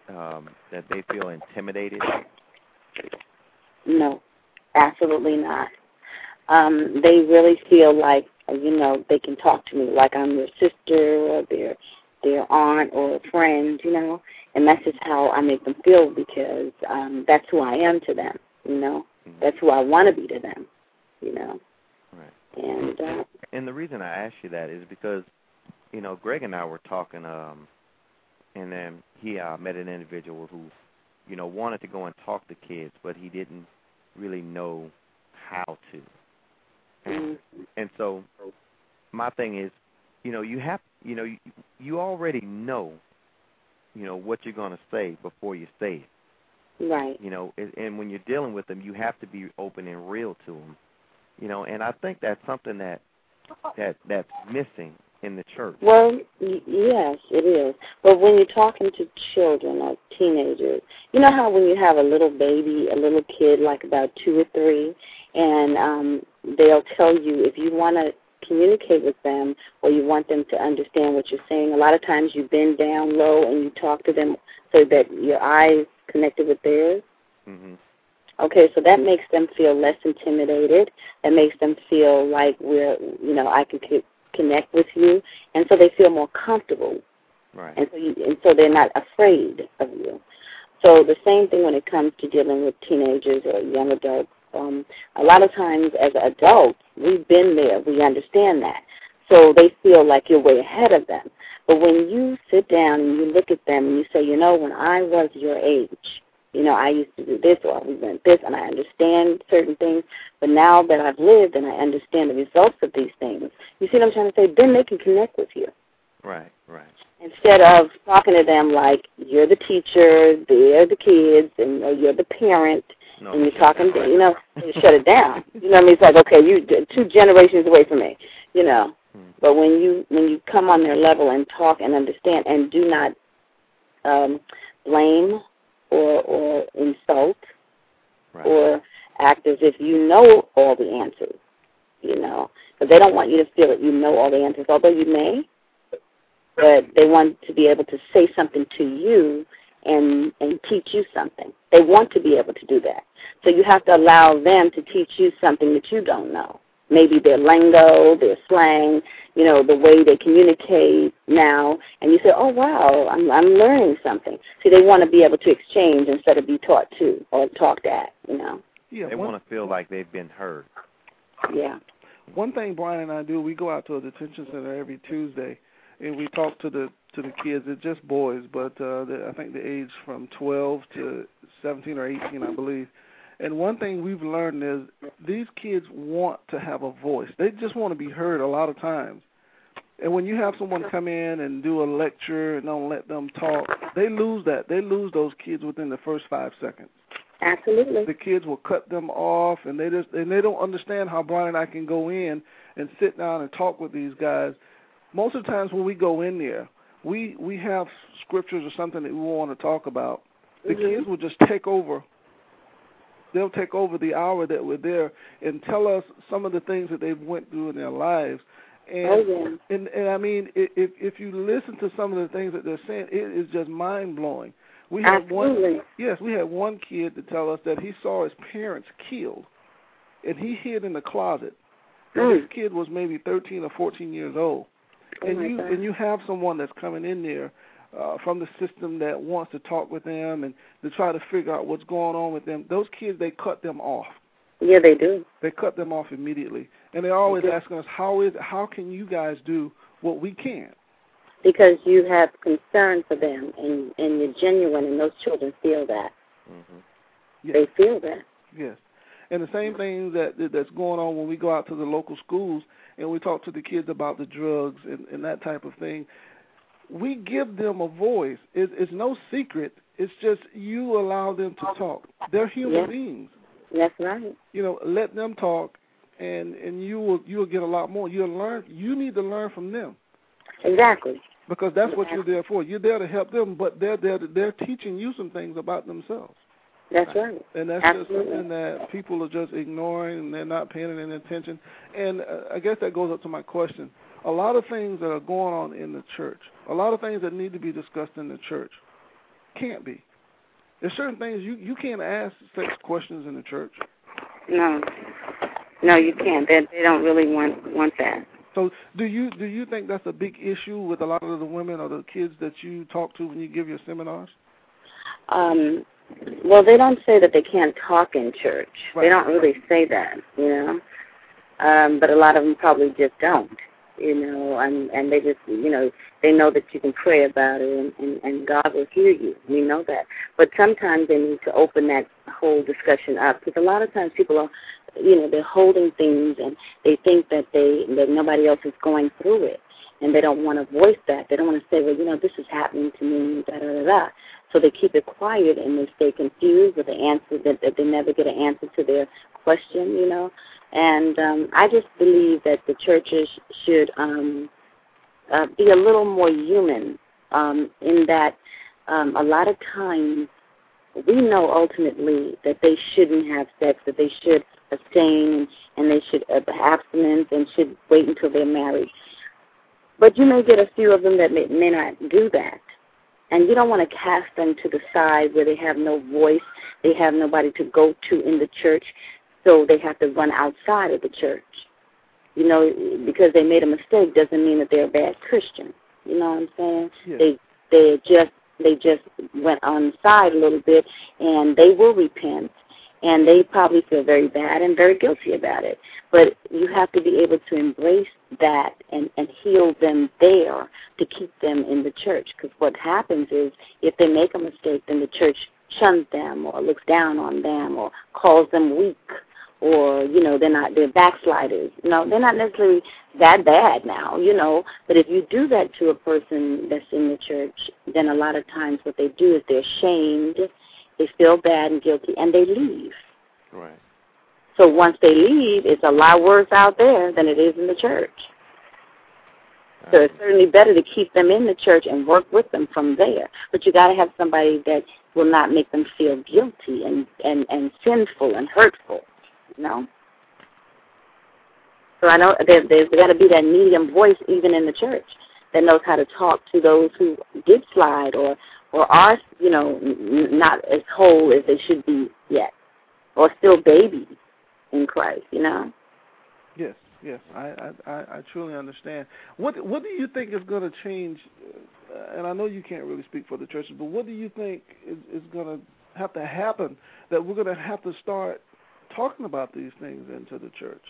um that they feel intimidated? No. Absolutely not. Um, they really feel like you know they can talk to me like I'm their sister or their their aunt or a friend, you know, and that's just how I make them feel because um, that's who I am to them, you know. Mm-hmm. That's who I want to be to them, you know. Right. And uh, and the reason I ask you that is because, you know, Greg and I were talking, um, and then he uh, met an individual who, you know, wanted to go and talk to kids, but he didn't really know how to. And, and so, my thing is, you know, you have, you know, you, you already know, you know, what you're going to say before you say it. Right. You know, and, and when you're dealing with them, you have to be open and real to them. You know, and I think that's something that that that's missing in the church. Well, y- yes, it is. But when you're talking to children or teenagers, you know how when you have a little baby, a little kid like about two or three, and um, they'll tell you if you want to communicate with them or you want them to understand what you're saying, a lot of times you bend down low and you talk to them so that your eyes connected with theirs. hmm Okay, so that makes them feel less intimidated. That makes them feel like we're, you know, I can c- connect with you, and so they feel more comfortable, Right. and so you, and so they're not afraid of you. So the same thing when it comes to dealing with teenagers or young adults. Um, a lot of times, as adults, we've been there. We understand that, so they feel like you're way ahead of them. But when you sit down and you look at them and you say, you know, when I was your age, you know, I used to do this or we went this and I understand certain things, but now that I've lived and I understand the results of these things, you see what I'm trying to say? Then they can connect with you. Right. Right. Instead of talking to them like you're the teacher, they're the kids, and you're the parent, No. and you're talking, to, you know, you shut it down. You know what I mean? It's like, okay, you two generations away from me, you know. Hmm. But when you when you come on their level and talk and understand, and do not um, blame or or insult Right. or act as if you know all the answers, you know, because they don't want you to feel that you know all the answers, although you may, but they want to be able to say something to you and and teach you something. They want to be able to do that. So you have to allow them to teach you something that you don't know. Maybe their lingo, their slang, you know, the way they communicate now, and you say, "Oh wow, I'm I'm learning something." See, they want to be able to exchange instead of be taught to or talked at, you know. Yeah, They one, want to feel like they've been heard. Yeah. one thing Brian and I do, we go out to a detention center every Tuesday, and we talk to the to the kids. It's just boys, but uh, I think the age from 12 to 17 or 18, I believe. And one thing we've learned is these kids want to have a voice. They just want to be heard a lot of times. And when you have someone come in and do a lecture and don't let them talk, they lose that. They lose those kids within the first five seconds Absolutely. the kids will cut them off and they just and they don't understand how Brian and I can go in and sit down and talk with these guys. Most of the times when we go in there, we we have scriptures or something that we want to talk about. The Mhm. kids will just take over. They'll take over the hour that we're there and tell us some of the things that they've went through in their lives. And Oh yeah. and and I mean, if if you listen to some of the things that they're saying, it is just mind blowing. We had one Yes, we had one kid to tell us that he saw his parents killed, and he hid in the closet. Mm. This kid was maybe 13 or 14 years old, and my you God. and you have someone that's coming in there uh, from the system that wants to talk with them and to try to figure out what's going on with them. Those kids, they cut them off. Yeah, they do. They cut them off immediately, and they're always Okay. asking us, "How is how can you guys do what we can't?" Because you have concern for them and and you're genuine and those children feel that. hmm Yes. They feel that. Yes. And the same thing that that- that's going on when we go out to the local schools and we talk to the kids about the drugs and, and that type of thing. We give them a voice. It, it's no secret. It's just you allow them to talk. They're human Yeah. beings. That's right. You know, let them talk, and and you will you will get a lot more. You'll learn. You need to learn from them Exactly. because that's what you're there for. You're there to help them, but they're there. To, they're teaching you some things about themselves. That's right. And that's just something that people are just ignoring and they're not paying any attention. And uh, I guess that goes up to my question. A lot of things that are going on in the church, a lot of things that need to be discussed in the church, can't be. There's certain things you you can't ask sex questions in the church. No. No, you can't. They they don't really want want that. So do you do you think that's a big issue with a lot of the women or the kids that you talk to when you give your seminars? Um well they don't say that they can't talk in church. Right. They don't really say that, you know. Um, but a lot of them probably just don't. you know, and and they just, you know, they know that you can pray about it, and and, and God will hear you. We know that, but sometimes they need to open that whole discussion up because a lot of times people are, you know, they're holding things and they think that they that nobody else is going through it, and they don't want to voice that. They don't want to say, well, you know, this is happening to me, da da da da. So they keep it quiet and they stay confused with the answer that, that they never get an answer to their question, you know. And um, I just believe that the churches should um, uh, be a little more human um, in that um, a lot of times we know ultimately that they shouldn't have sex, that they should abstain and they should abstinence and should wait until they're married. But you may get a few of them that may, may not do that. And you don't want to cast them to the side where they have no voice, they have nobody to go to in the church, so they have to run outside of the church. You know, because they made a mistake doesn't mean that they're a bad Christian. You know what I'm saying? Yeah. They they just they just went on the side a little bit, and they will repent, and they probably feel very bad and very guilty about it. But you have to be able to embrace that and and heal them there to keep them in the church. Because what happens is if they make a mistake, then the church shuns them or looks down on them or calls them weak or you know they're not they're backsliders no they're not necessarily that bad now you know but if you do that to a person that's in the church then a lot of times what they do is they're shamed they feel bad and guilty and they leave Right. So once they leave it's a lot worse out there than it is in the church so it's certainly better to keep them in the church and work with them from there. But you got to have somebody that will not make them feel guilty and and and sinful and hurtful. You know. So I know there, there's got to be that medium voice even in the church that knows how to talk to those who did slide or or are you know not as whole as they should be yet, or still babies in Christ. You know. Yes, yes, I I, I truly understand. What what do you think is going to change? Uh, and I know you can't really speak for the churches, but what do you think is, is going to have to happen that we're going to have to start talking about these things into the church?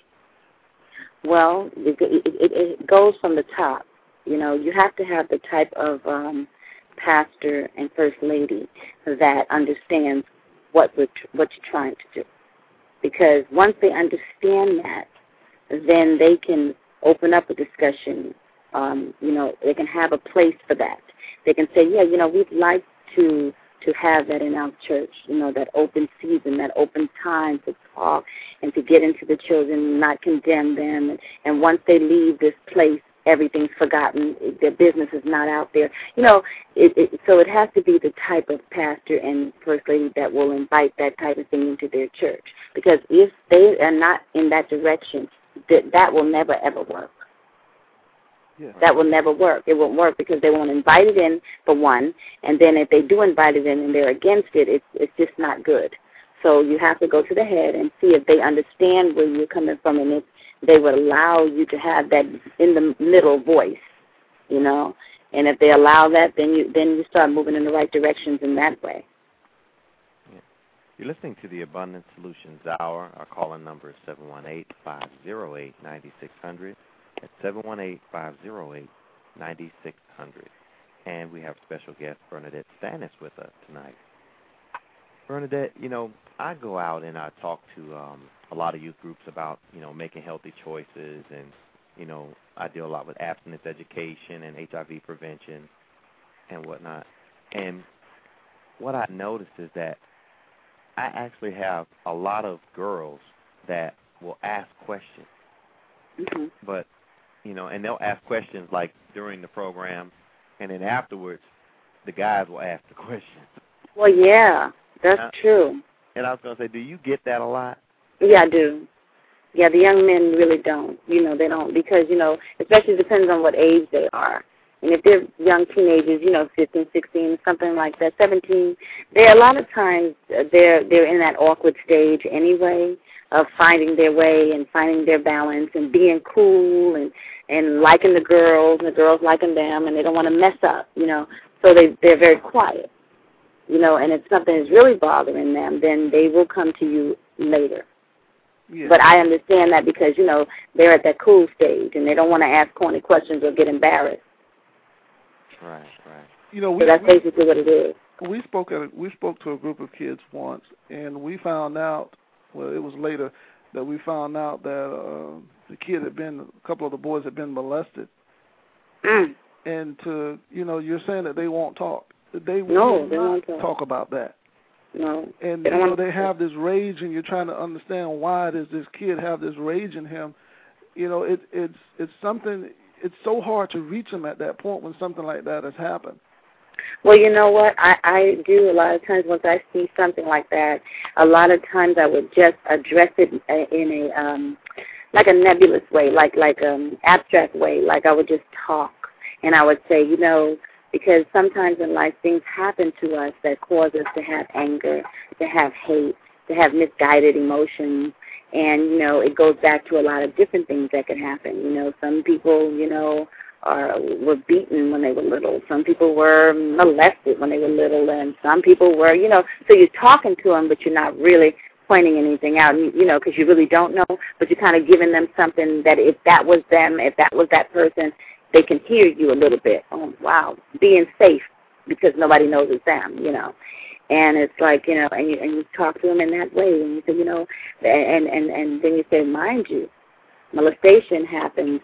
Well, it, it, it goes from the top. You know, you have to have the type of um, pastor and first lady that understands what we're, what you're trying to do. Because once they understand that, then they can open up a discussion. Um, you know, they can have a place for that. They can say, yeah, you know, we'd like to to have that in our church, you know, that open season, that open time to talk and to get into the children, not condemn them. And, and once they leave this place, everything's forgotten. Their business is not out there. You know, it, it, so it has to be the type of pastor and first lady that will invite that type of thing into their church. Because if they are not in that direction, that that will never ever work. Yeah. That will never work. It won't work because they won't invite it in for one, and then if they do invite it in and they're against it, it's it's just not good. So you have to go to the head and see if they understand where you're coming from and if they would allow you to have that in the middle voice, you know. And if they allow that, then you then you start moving in the right directions in that way. You're listening to the Abundant Solutions Hour. Our calling number is 718-508-9600. That's 718-508-9600. And we have special guest Bernadette Stanis with us tonight. Bernadette, you know, I go out and I talk to um, a lot of youth groups about, you know, making healthy choices and, you know, I deal a lot with abstinence education and HIV prevention and whatnot. And what I noticed is that I actually have a lot of girls that will ask questions, hmm but you know, and they'll ask questions like during the program, and then afterwards, the guys will ask the questions. Well, yeah, that's Uh, true. And I was gonna say, do you get that a lot? Yeah, I do. Yeah, the young men really don't. You know, they don't because you know, especially depends on what age they are. And if they're young teenagers, you know, fifteen, sixteen, something like that, 17, they're a lot of times uh, they're they're in that awkward stage anyway of finding their way and finding their balance and being cool and and liking the girls and the girls liking them and they don't want to mess up, you know. So they they're very quiet. You know, and if something is really bothering them, then they will come to you later. Yeah. But I understand that because you know they're at that cool stage and they don't want to ask corny questions or get embarrassed. Right, right. You know, we, So that's we basically what it is. we spoke at a, we spoke to a group of kids once, and we found out. Well, it was later that we found out that uh, the kid had been a couple of the boys had been molested, Mm. and to you know, you're saying that they won't talk. They No, will they not talk. about that. No. and They you know they have this rage and you're trying to understand why does this kid have this rage in him you know it it's it's something it's so hard to reach him at that point when something like that has happened Well, you know what? I I do a lot of times once I see something like that. A lot of times I would just address it in a um like a nebulous way, like like um abstract way. Like I would just talk and I would say, you know, because sometimes in life things happen to us that cause us to have anger, to have hate, to have misguided emotions. And, you know, it goes back to a lot of different things that could happen. You know, some people, you know, are were beaten when they were little. Some people were molested when they were little, and some people were, you know. So you're talking to them, but you're not really pointing anything out, you know, because you really don't know. But you're kind of giving them something that if that was them, if that was that person, they can hear you a little bit. Oh, wow, being safe because nobody knows it's them, you know. And it's like you know, and you and you talk to them in that way, and you say, you know, and and and then you say, mind you, molestation happens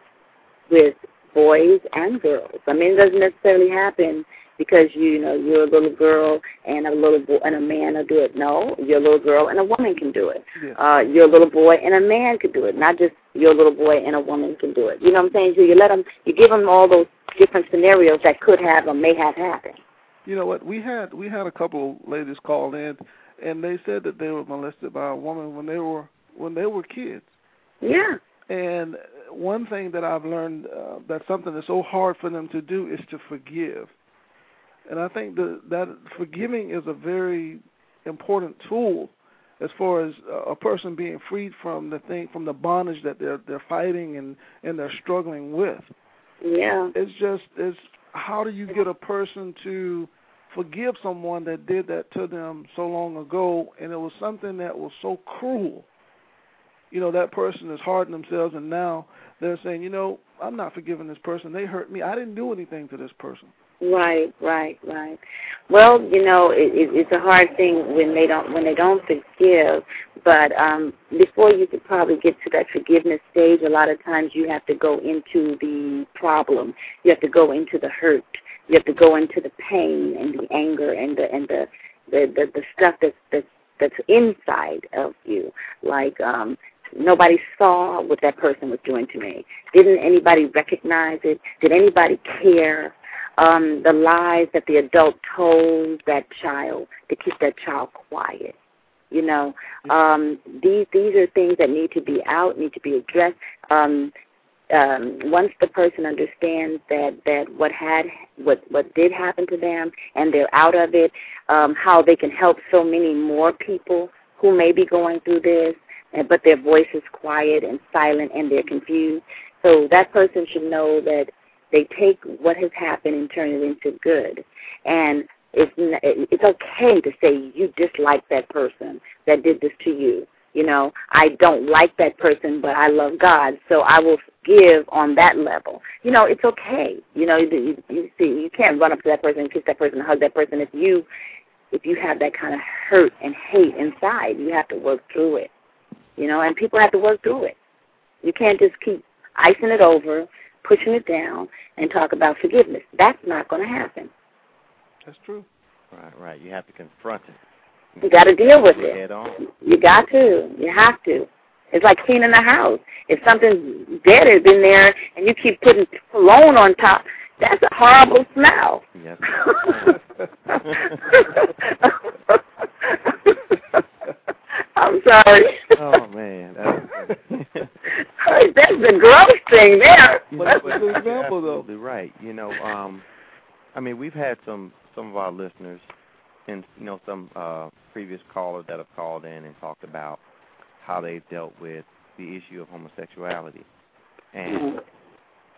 with boys and girls. I mean, it doesn't necessarily happen because you know you're a little girl and a little boy and a man will do it. No, you're a little girl and a woman can do it. Yeah. Uh, you're a little boy and a man can do it. Not just you're a little boy and a woman can do it. You know what I'm saying? So you let them, you give them all those different scenarios that could have or may have happened. you know what we had we had a couple of ladies call in and they said that they were molested by a woman when they were when they were kids Yeah. and one thing that I've learned uh, that's something that's so hard for them to do is to forgive. And I think that that forgiving is a very important tool as far as a person being freed from the thing from the bondage that they're they're fighting and and they're struggling with. Yeah. It's just it's how do you get a person to forgive someone that did that to them so long ago? And it was something that was so cruel. You know that person has hardened themselves and now they're saying you know i'm not forgiving this person. They hurt me. I didn't do anything to this person Right, right, right. Well, you know, it, it, it's a hard thing when they don't when they don't forgive. But um, before you could probably get to that forgiveness stage, a lot of times you have to go into the problem. You have to go into the hurt. You have to go into the pain and the anger and the and the the the, the stuff that's that's that's inside of you. Like um, nobody saw what that person was doing to me. Didn't anybody recognize it? Did anybody care? Um, the lies that the adult told that child to keep that child quiet. You know, um, these these are things that need to be out, need to be addressed. Um, um, once the person understands that that what had what what did happen to them and they're out of it, um, how they can help so many more people who may be going through this, but their voice is quiet and silent and they're confused. So that person should know that they take what has happened and turn it into good. And it's it's okay to say you dislike that person that did this to you. You know, I don't like that person, but I love God, so I will give on that level. You know, it's okay. You know, you, you see, you can't run up to that person and kiss that person and hug that person if you if you have that kind of hurt and hate inside. You have to work through it. You know, and people have to work through it. You can't just keep icing it over, pushing it down, and talk about forgiveness. That's not going to happen. that's true Right, right. You have to confront it. You got to deal with Head it. on. You got to. You have to. It's like cleaning the house. If something's dead has been there and you keep putting cologne on top, that's a horrible smell. Yes. I'm sorry. oh man. That's the gross thing there. But that's a good example, though. Absolutely right. You know, um, I mean, we've had some some of our listeners, and you know, some uh, previous callers that have called in and talked about how they dealt with the issue of homosexuality, and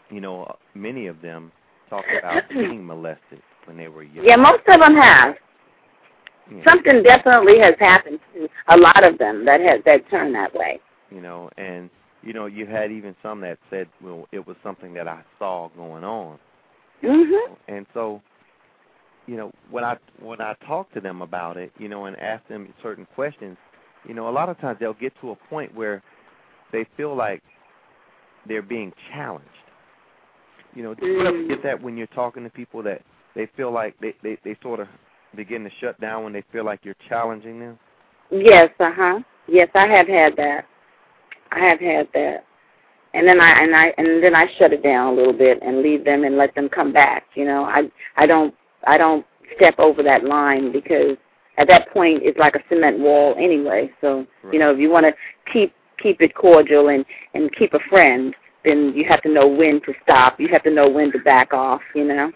you know, many of them talked about being molested when they were young. Yeah, most of them have. Something definitely has happened to a lot of them that has that turned that way. you know, and you know, you had even some that said, well, it was something that I saw going on. Mhm. And so, you know, when I when I talk to them about it, you know, and ask them certain questions, you know, a lot of times they'll get to a point where they feel like they're being challenged. You know, do you ever Mm. get that when you're talking to people that they feel like they they they sort of begin to shut down when they feel like you're challenging them? Yes, uh huh. Yes, I have had that. I have had that. And then I and I and then I shut it down a little bit and leave them and let them come back. You know, I I don't I don't step over that line because at that point it's like a cement wall anyway. So you know, if you want to keep keep it cordial and and keep a friend, then you have to know when to stop. You have to know when to back off. You know,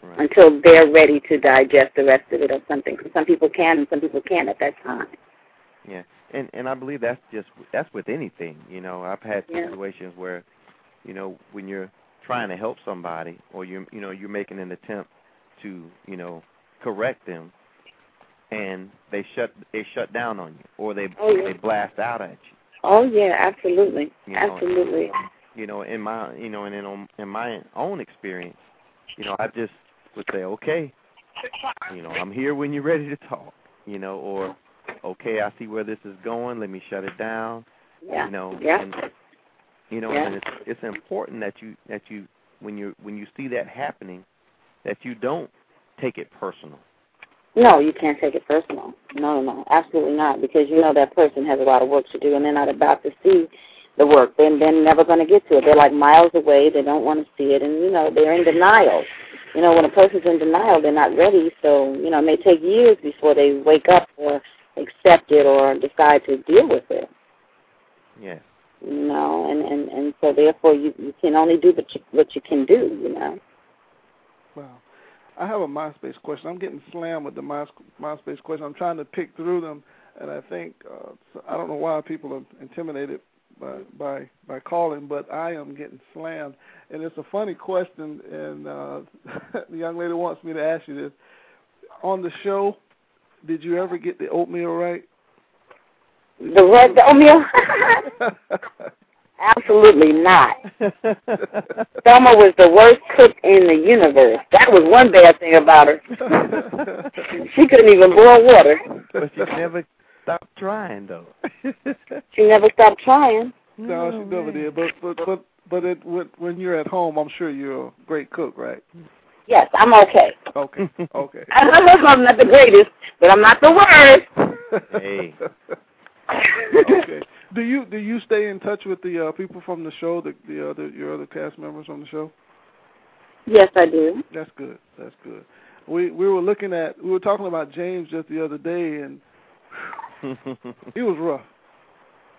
Right. until they're ready to digest the rest of it or something. Some people can and some people can't at that time. Yeah, and and I believe that's just that's with anything. You know, I've had Yeah. situations where, you know, when you're trying to help somebody or you you know you're making an attempt to you know correct them, and they shut they shut down on you or they Oh, yeah. they blast out at you. Oh yeah, absolutely, You know, absolutely. You know, in my you know, and in on- in my own experience, you know, I just would say, okay, you know, I'm here when you're ready to talk. You know, or okay, I see where this is going. Let me shut it down. Yeah, You know, yeah, and you know, Yeah. and it's it's important that you that you when you when you see that happening, that you don't take it personal. No, you can't take it personal. No, no, absolutely not, because you know that person has a lot of work to do, and they're not about to see the work. Then they're never going to get to it. They're like miles away. They don't want to see it, and you know they're in denial. You know, when a person's in denial, they're not ready. So you know, it may take years before they wake up or accept it or decide to deal with it. Yeah. You know, and and and so therefore you you can only do what you what you can do. You know. Wow. I have a MySpace question. I'm getting slammed with the My, MySpace question. I'm trying to pick through them, and I think uh, I don't know why people are intimidated by by by calling, but I am getting slammed. And it's a funny question, and uh, the young lady wants me to ask you this. On the show, did you ever get the oatmeal right? The red the oatmeal. Absolutely not. Thelma was the worst cook in the universe. That was one bad thing about her. She couldn't even boil water. But you never stop trying though. She never stopped trying. no, she never did. But but but but it, when when you're at home, I'm sure you're a great cook, right? Yes, I'm okay. Okay, okay. I'm not the greatest, but I'm not the worst. Hey. okay. Do you do you stay in touch with the uh, people from the show, the the other your other cast members on the show? Yes, I do. That's good. That's good. We we were looking at we were talking about James just the other day, and he was rough.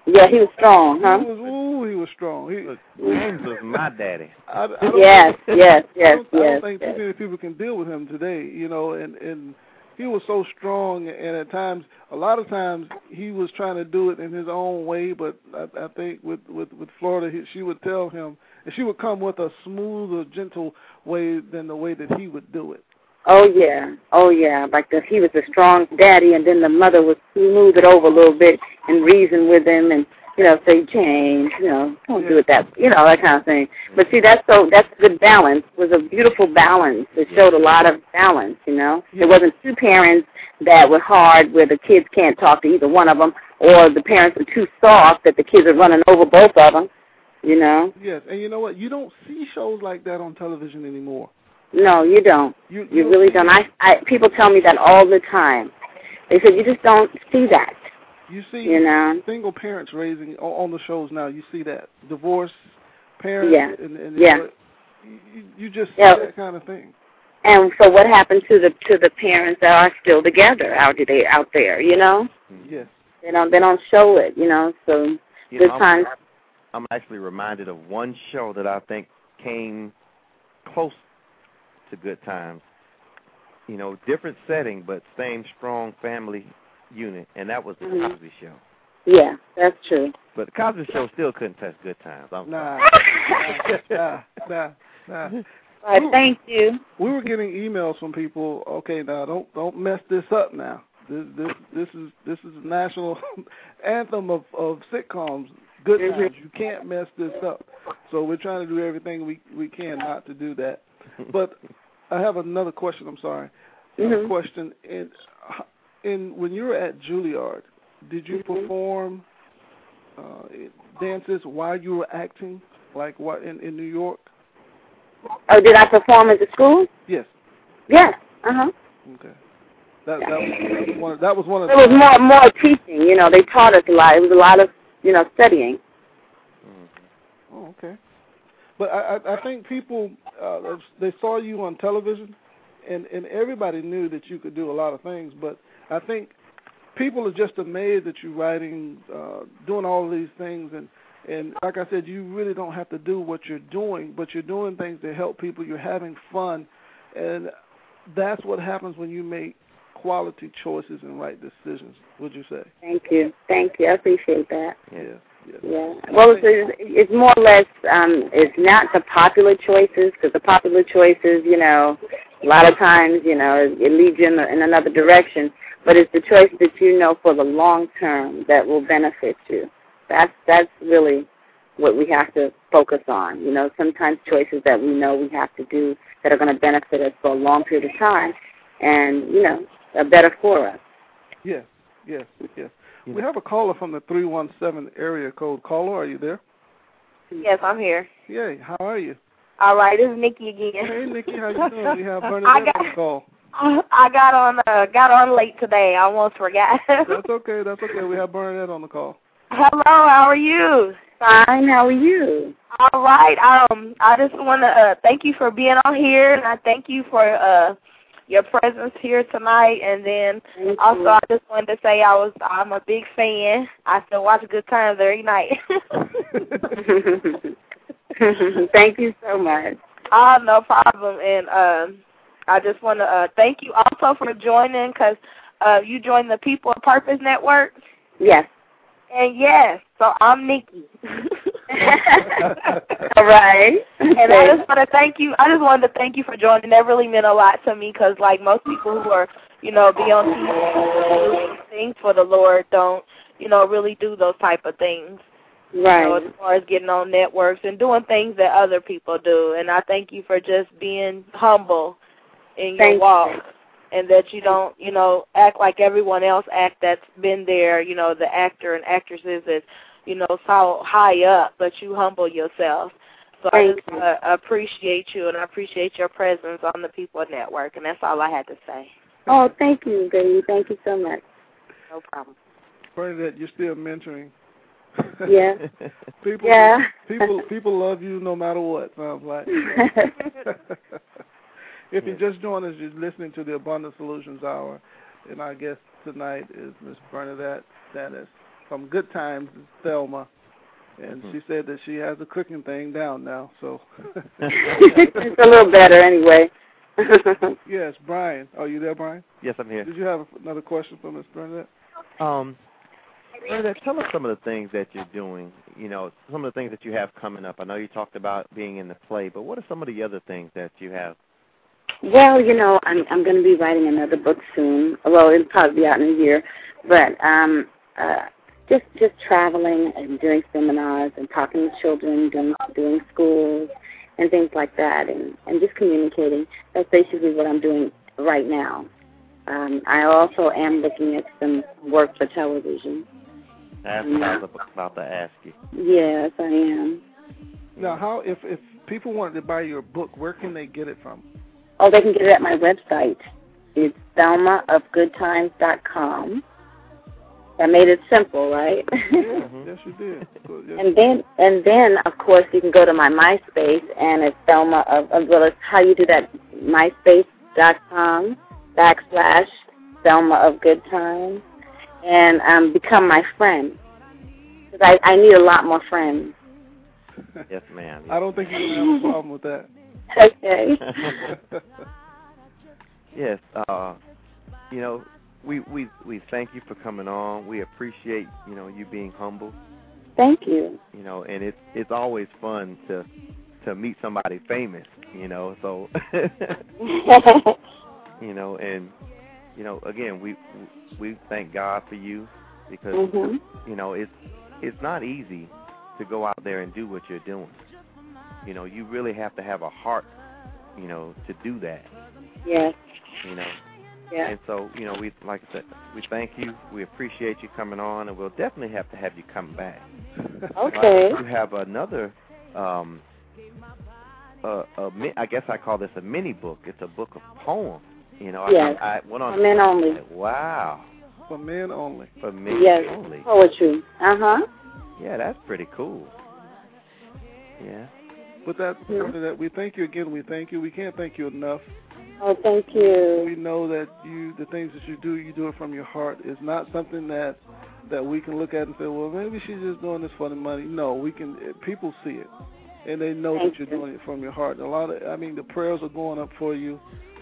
Yeah, he was strong, huh? He was ooh, he was strong. He, Look, James was my daddy. I, I Yes, think, yes, I yes, don't, I don't think yes. too many people can deal with him today. You know, and and he was so strong, and at times, a lot of times, he was trying to do it in his own way. But I, I think with with with Florida, he, she would tell him, and she would come with a smoother, gentle way than the way that he would do it. Oh yeah, oh yeah. Like the, he was a strong daddy, and then the mother would smooth it over a little bit and reason with him, and you know, say James, you know, don't do it that, mm-hmm. you know, that kind of thing. But see, that's so that's a good balance. It was a beautiful balance. It showed a lot of balance. You know, it wasn't two parents that were hard where the kids can't talk to either one of them, or the parents were too soft that the kids are running over both of them. You know, Yes, and you know what? You don't see shows like that on television anymore. No, you don't. You You really don't. I, I people tell me that all the time. They said you just don't see that. You see You know. single parents raising on on the shows now. You see that divorce parents. Yeah. And, and Yeah. You, you- you just see Yeah. that kind of thing. And so what happened to the to the parents that are still together out there out there, you know? Yes. They don't they don't show it, you know, so You good know, I'm- times I'm actually reminded of one show that I think came close to Good Times. You know, different setting, but same strong family unit, and that was the Mhm. Cosby Show. Yeah, that's true. But the Cosby Show still couldn't touch Good Times. I'm Nah. nah, nah, nah. All right, thank you. We were getting emails from people. Okay, now don't don't mess this up now. This this this is this is the national anthem of of sitcoms. Good Mhm. times. You can't mess this up. So we're trying to do everything we we can not to do that. But I have another question. I'm sorry. A Mhm. question in in when you were at Juilliard, did you Mhm. perform uh, dances while you were acting, like what in in New York? Oh, did I perform at the school? Yes. Yes. Uh huh. Okay. That that was, one. That was one of It was more more teaching. You know, they taught us a lot. It was a lot of you know studying. Oh, okay. But I, I, I think people uh, they saw you on television, and and everybody knew that you could do a lot of things. But I think people are just amazed that you're writing, uh, doing all of these things, and and like I said, you really don't have to do what you're doing, but you're doing things to help people. You're having fun, and that's what happens when you make quality choices and right decisions. Would you say? Thank you. Thank you. I appreciate that. Yeah. Yeah. Well, it's, it's more or less, um, it's not the popular choices because the popular choices, you know, a lot of times, you know, it, it leads you in, in another direction. But it's the choices that you know for the long term that will benefit you. That's that's really what we have to focus on. You know, sometimes choices that we know we have to do that are going to benefit us for a long period of time, and you know, are better for us. Yes, yes, yes. We have a caller from the 317 area code. Caller, are you there? Yes, I'm here. Yay, how are you? All right, this is Nikki again. Hey, Nikki, how you doing? We have I Bernadette got, on the call. I got on uh, got on late today. I almost forgot. That's okay, that's okay. We have Bernadette on the call. Hello, how are you? Fine. How are you? All right. Um, I just want to uh, thank you for being on here, and I thank you for uh your presence here tonight. And then Thank also, you. I just wanted to say I was I'm a big fan. I still watch Good Times every night. Thank you so much. Ah, no problem. And um, I just want to uh, thank you also for joining because uh, you joined the People of Purpose Network. Yes. And yes, so I'm Nikki. All right. And I just want to thank you. I just wanted to thank you for joining. That really meant a lot to me because, like most people who are, you know, be on TV, doing things for the Lord, don't, you know, really do those type of things. You know, right. as far as getting on networks and doing things that other people do. And I thank you for just being humble in your Thank you. walk. And that you don't, you know, act like everyone else act that's been there, you know, the actor and actresses that, you know, so high up, but you humble yourself. So I just uh, appreciate you and I appreciate your presence on the People Network. And that's all I had to say. Oh, thank you, baby. Thank you so much. No problem. Bernadette, you're still mentoring. Yeah. people, Yeah. people, people love you no matter what. Sounds like. if you just joined us, you're listening to the Abundant Solutions Hour, and our guest tonight is Miss Bernadette Stanis from Good Times, Thelma, and Mhm. she said that she has the cooking thing down now. So. it's a little better anyway. yes, Brian. Are you there, Brian? yes, I'm here. Did you have another question for Miss Bernadette? Um, Bernadette, tell us some of the things that you're doing. You know, some of the things that you have coming up. I know you talked about being in the play, but what are some of the other things that you have? well, you know, I'm I'm going to be writing another book soon. Well, it'll probably be out in a year, but um, uh, just just traveling and doing seminars and talking to children, doing doing schools and things like that, and and just communicating. That's basically what I'm doing right now. Um, I also am looking at some work for television. That's what I was about to ask you. Yes, I am. Now, how if if people wanted to buy your book, where can they get it from? Oh, they can get it at my website. It's thelmaofgoodtimes.com. I made it simple, right? Mhm. Yes, you did. Good, yes. and then, and then, of course, you can go to my MySpace, and it's Thelma of, as well as how you do that, MySpace.com backslash Thelma of Good Times, and um, become my friend. Because I, I need a lot more friends. Yes, ma'am. I don't think you have a problem with that. Okay. yes, uh, you know, we we we thank you for coming on. We appreciate you know you being humble. Thank you. You know, and it's it's always fun to to meet somebody famous. You know, so you know, and you know, again, we we thank God for you because Mhm. you know it's it's not easy to go out there and do what you're doing. You know, you really have to have a heart, you know, to do that. Yes. You know, Yeah. and so you know, we like I said, we thank you. We appreciate you coming on, and we'll definitely have to have you come back. Okay. You have another. um a, a, I guess I call this a mini book. It's a book of poems. You know, Yes. I, I went on. For men only. Wow, For men only. for men Yes. only. Poetry. Uh huh. Yeah, that's pretty cool. Yeah. But that, Yeah. that we thank you again. We thank you. We can't thank you enough. Oh, thank you. We know that you, the things that you do, you do it from your heart. It's not something that that we can look at and say, well, maybe she's just doing this for the money. No, we can. People see it, and they know Thank that you're you. doing it from your heart. A lot of, I mean, the prayers are going up for you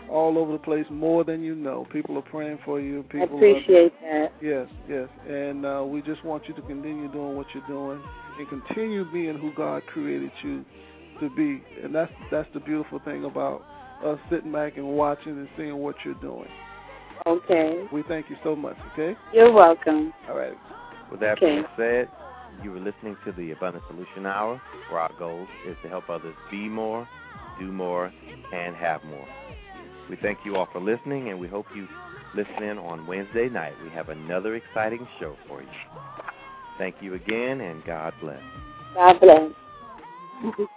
all over the place, more than you know. People are praying for you. I People appreciate that. Yes, yes, and uh, we just want you to continue doing what you're doing and continue being who God created you to be, and that's that's the beautiful thing about us sitting back and watching and seeing what you're doing. Okay. We thank you so much. Okay, You're welcome. all right. With that Okay. being said, you were listening to the Abundant Solution Hour, where our goal is to help others be more, do more, and have more. We thank you all for listening, and we hope you listen in on Wednesday night. We have another exciting show for you. Thank you again, and God bless. God bless.